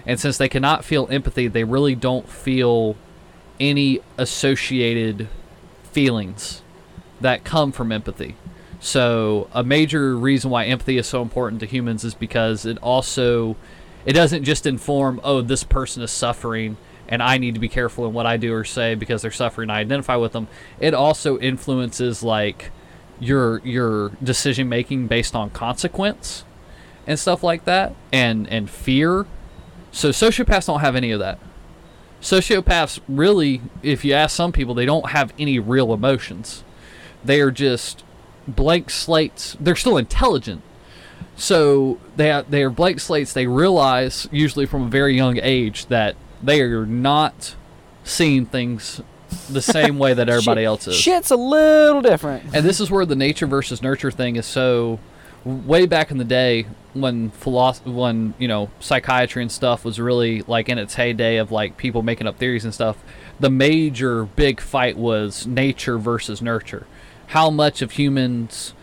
and since they cannot feel empathy, they really don't feel any associated feelings that come from empathy. So a major reason why empathy is so important to humans is because it also it doesn't just inform oh this person is suffering and I need to be careful in what I do or say because they're suffering I identify with them. It also influences like your your decision making based on consequence and stuff like that and and fear. So sociopaths don't have any of that. Sociopaths really if you ask some people they don't have any real emotions. They are just blank slates. They're still intelligent. So they ha- they are blank slates. They realize usually from a very young age that they are not seeing things the same way that everybody Shit- else is. Shit's a little different. And this is where the nature versus nurture thing is so way back in the day when philosophy when you know psychiatry and stuff was really like in its heyday of like people making up theories and stuff the major big fight was nature versus nurture how much of humans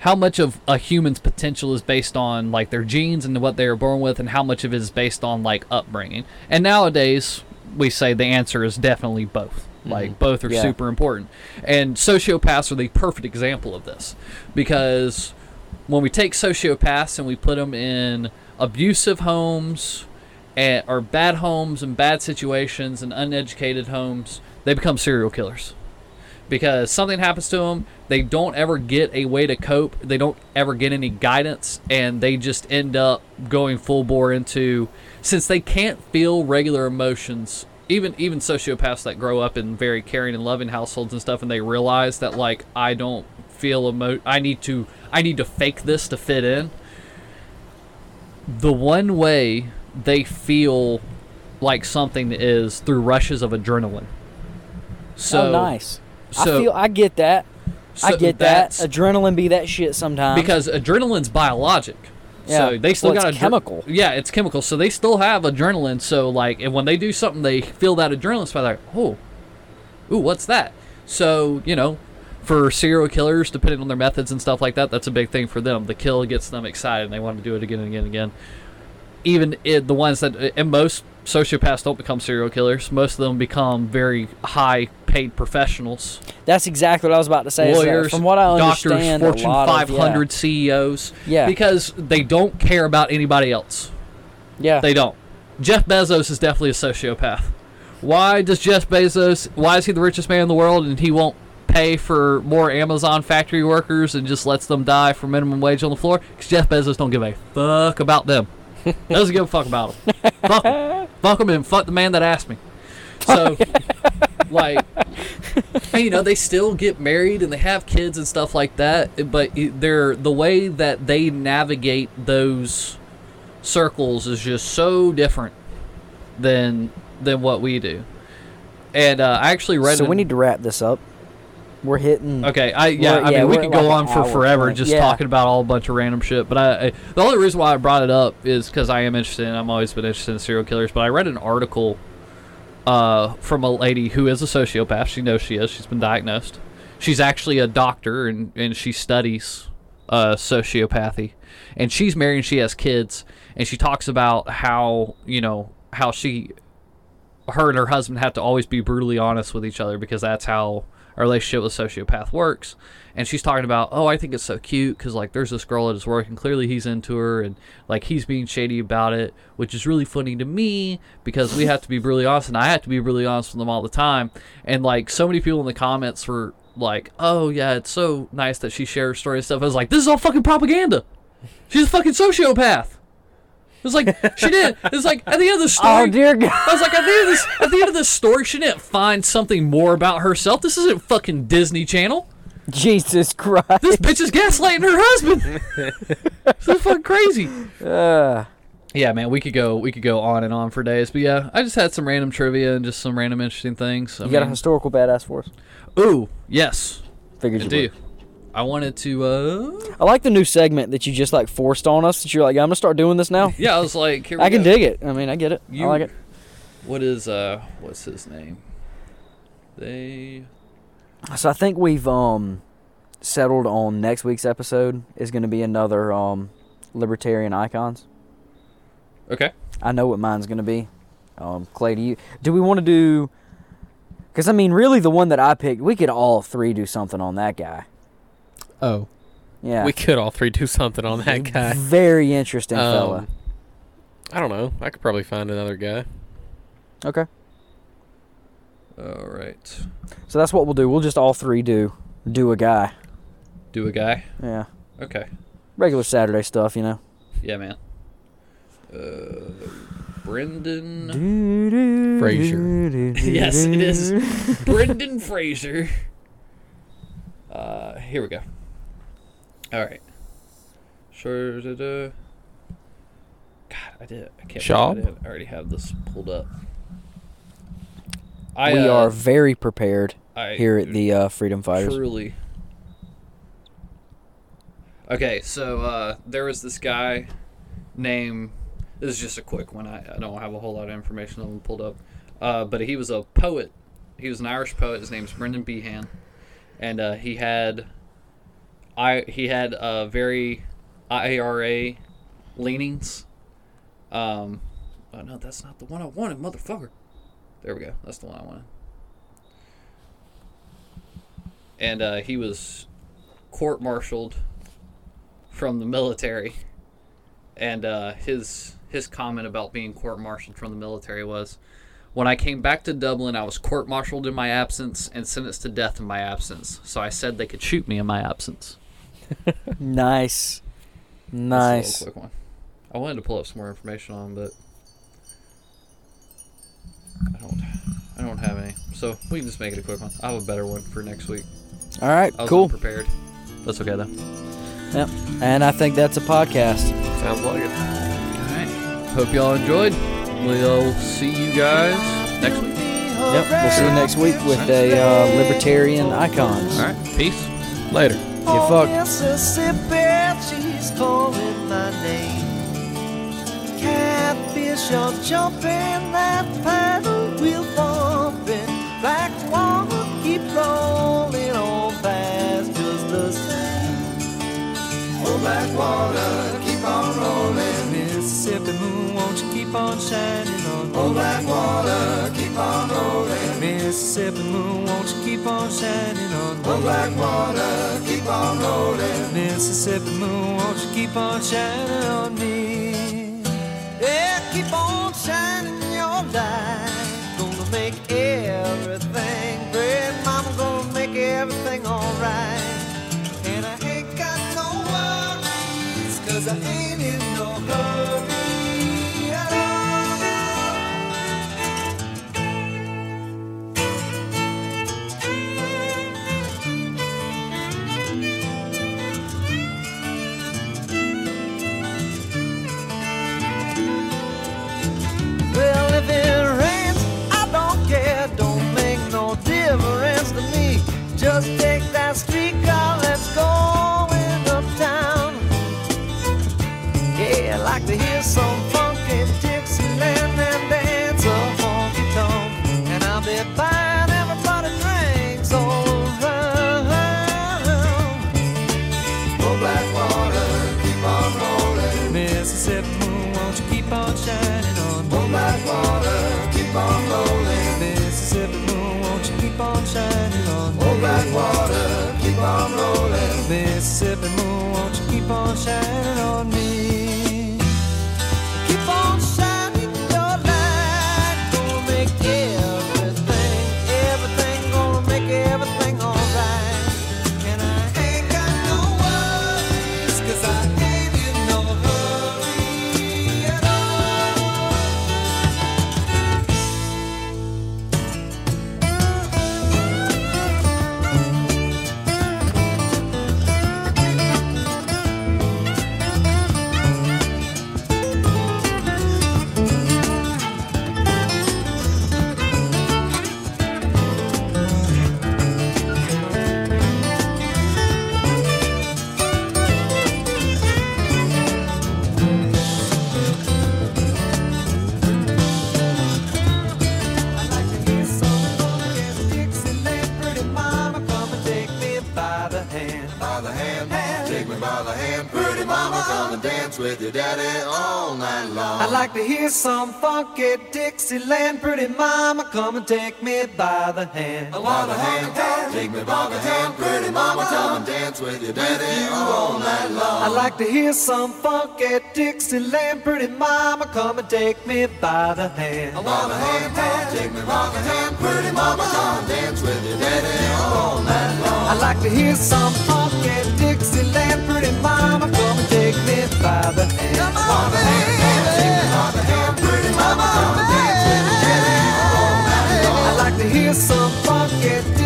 how much of a human's potential is based on like their genes and what they were born with and how much of it is based on like upbringing. And nowadays we say the answer is definitely both. Mm-hmm. Like both are Yeah. super important. And sociopaths are the perfect example of this. Because when we take sociopaths and we put them in abusive homes and, or bad homes and bad situations and uneducated homes they become serial killers because something happens to them they don't ever get a way to cope they don't ever get any guidance and they just end up going full bore into since they can't feel regular emotions even even sociopaths that grow up in very caring and loving households and stuff and they realize that like i don't feel emo i need to i need to fake this to fit in the one way they feel like something is through rushes of adrenaline. Oh, so oh, nice. I feel I get that. I get that. Adrenaline be that shit sometimes. because adrenaline's biologic. Yeah. So they still Well, got it's adre- chemical. Yeah, it's chemical. So they still have adrenaline. So like, and when they do something, they feel that adrenaline spike. Like, oh, ooh, what's that? So you know, for serial killers, depending on their methods and stuff like that, that's a big thing for them. The kill gets them excited, and they want to do it again and again and again. Even it, the ones that, uh, and most sociopaths don't become serial killers. Most of them become very high-paid professionals that's exactly what I was about to say. lawyers, from what I doctors, understand, Fortune a lot of- 500 CEOs. Yeah. Because they don't care about anybody else. yeah, yeah. They don't. Jeff Bezos is definitely a sociopath. Why does Jeff Bezos? Why is he the richest man in the world and he won't pay for more Amazon factory workers and just lets them die for minimum wage on the floor? Because Jeff Bezos don't give a fuck about them. Doesn't give a fuck about them. fuck him. Fuck him and fuck the man that asked me. So, like, and, you know, they still get married and they have kids and stuff like that. But they're the way that they navigate those circles is just so different than than what we do. And uh, I actually read. So an- we need to wrap this up. We're hitting. Okay, I yeah, I mean we we're could go like on for forever point. just Yeah. talking about all a bunch of random shit. But I, I the only reason why I brought it up is because I am interested. in I've always been interested in serial killers. But I read an article uh, from a lady who is a sociopath. She knows she is. She's been diagnosed. She's actually a doctor and and she studies uh, sociopathy. And she's married and she has kids. And she talks about how you know how she her and her husband have to always be brutally honest with each other because that's how a relationship with sociopath works. And she's talking about, oh, I think it's so cute because like there's this girl at his work and clearly he's into her and like he's being shady about it, which is really funny to me because we have to be really honest and I have to be really honest with them all the time. And like so many people in the comments were like, oh yeah, it's so nice that she shares story and stuff. I was like, this is all fucking propaganda. She's a fucking sociopath. It was like she did. It was like at the end of the story. Oh dear God! I was like, at the end of this, at the end of this story, she didn't find something more about herself. This isn't fucking Disney Channel. Jesus Christ! This bitch is gaslighting her husband. this is fucking crazy. Uh, Yeah, man, we could go, we could go on and on for days. But yeah, I just had some random trivia and just some random interesting things. I you got a historical badass for us? ooh, yes, Figured I you do. would. I wanted to. uh I like the new segment that you just like forced on us. That you're like, I'm gonna start doing this now. Yeah, I was like, here we I can go. dig it. I mean, I get it. You- I like it. What is uh, what's his name? They. So I think we've um settled on next week's episode is going to be another um libertarian icons. Okay. I know what mine's going to be. Um, Clay, do you do we want to do? Because I mean, really, the one that I picked, we could all three do something on that guy. Oh, Yeah, we could all three do something on that guy. very interesting fella. Um, I don't know. I could probably find another guy. Okay, All right. so that's what we'll do. We'll just all three do do a guy. Do a guy. Yeah, Okay. regular Saturday stuff, you know. Yeah, man. Uh, Brendan. Fraser. yes, it is. Brendan Fraser. Uh, here we go. All right. Sure. da- da. God, I did. I can't. Shaw? I, did. I already have this pulled up. I, we uh, are very prepared I, here at the uh, Freedom Fighters. Truly. Okay, so uh, there was this guy named. This is just a quick one. I, I don't have a whole lot of information on him pulled up. Uh, but he was a poet. He was an Irish poet. His name's Brendan Behan, and uh, he had, I he had uh, very IRA leanings. Um, oh no, that's not the one I wanted, motherfucker. There we go. That's the one I wanted and uh, he was court-martialed from the military. And uh, his his comment about being court-martialed from the military was, "When I came back to Dublin, I was court-martialed in my absence and sentenced to death in my absence. So I said they could shoot me in my absence." Nice, That's a nice. quick one. I wanted to pull up some more information on, but I don't. I don't have any. So we can just make it a quick one. I have a better one for next week. All right, I was cool. Prepared. That's okay though. Yep. And I think that's a podcast. Sounds like it. All right. Hope y'all enjoyed. we'll see you guys next week. Yep, we'll see you next week with a uh, libertarian icons. All right, peace. Later. Get fucked. Mississippi, she's calling my name. Catfish are jumping, that paddle wheel bumping. Black water keep rolling on past just the same. Oh, black water, keep on rolling. Mississippi moon, won't you keep on shining on me? Oh, black water, keep on rolling. Mississippi moon, won't you keep on shining on me? Oh, black water, keep on rolling. Mississippi moon, won't you keep on shining on me? Yeah, keep on shining your light. Gonna make everything great. Mama gonna make everything alright. And I ain't got no worries, cause I ain't some funky black water, keep on rolling. Mississippi moon, won't you keep on shining on me? Come and dance with your daddy all night long. I like to hear some funky Dixieland, pretty mama, come and take me by the hand. I By the hand, take me by the hand, pretty mama, come and dance with your daddy all night long. I like to hear some funky Dixieland, pretty mama, come and take me by the hand. I By the hand, take me by the hand, pretty mama, come and dance with your daddy all night long. I like to hear some funky Dixieland, pretty mama, come and I like to hear some funky.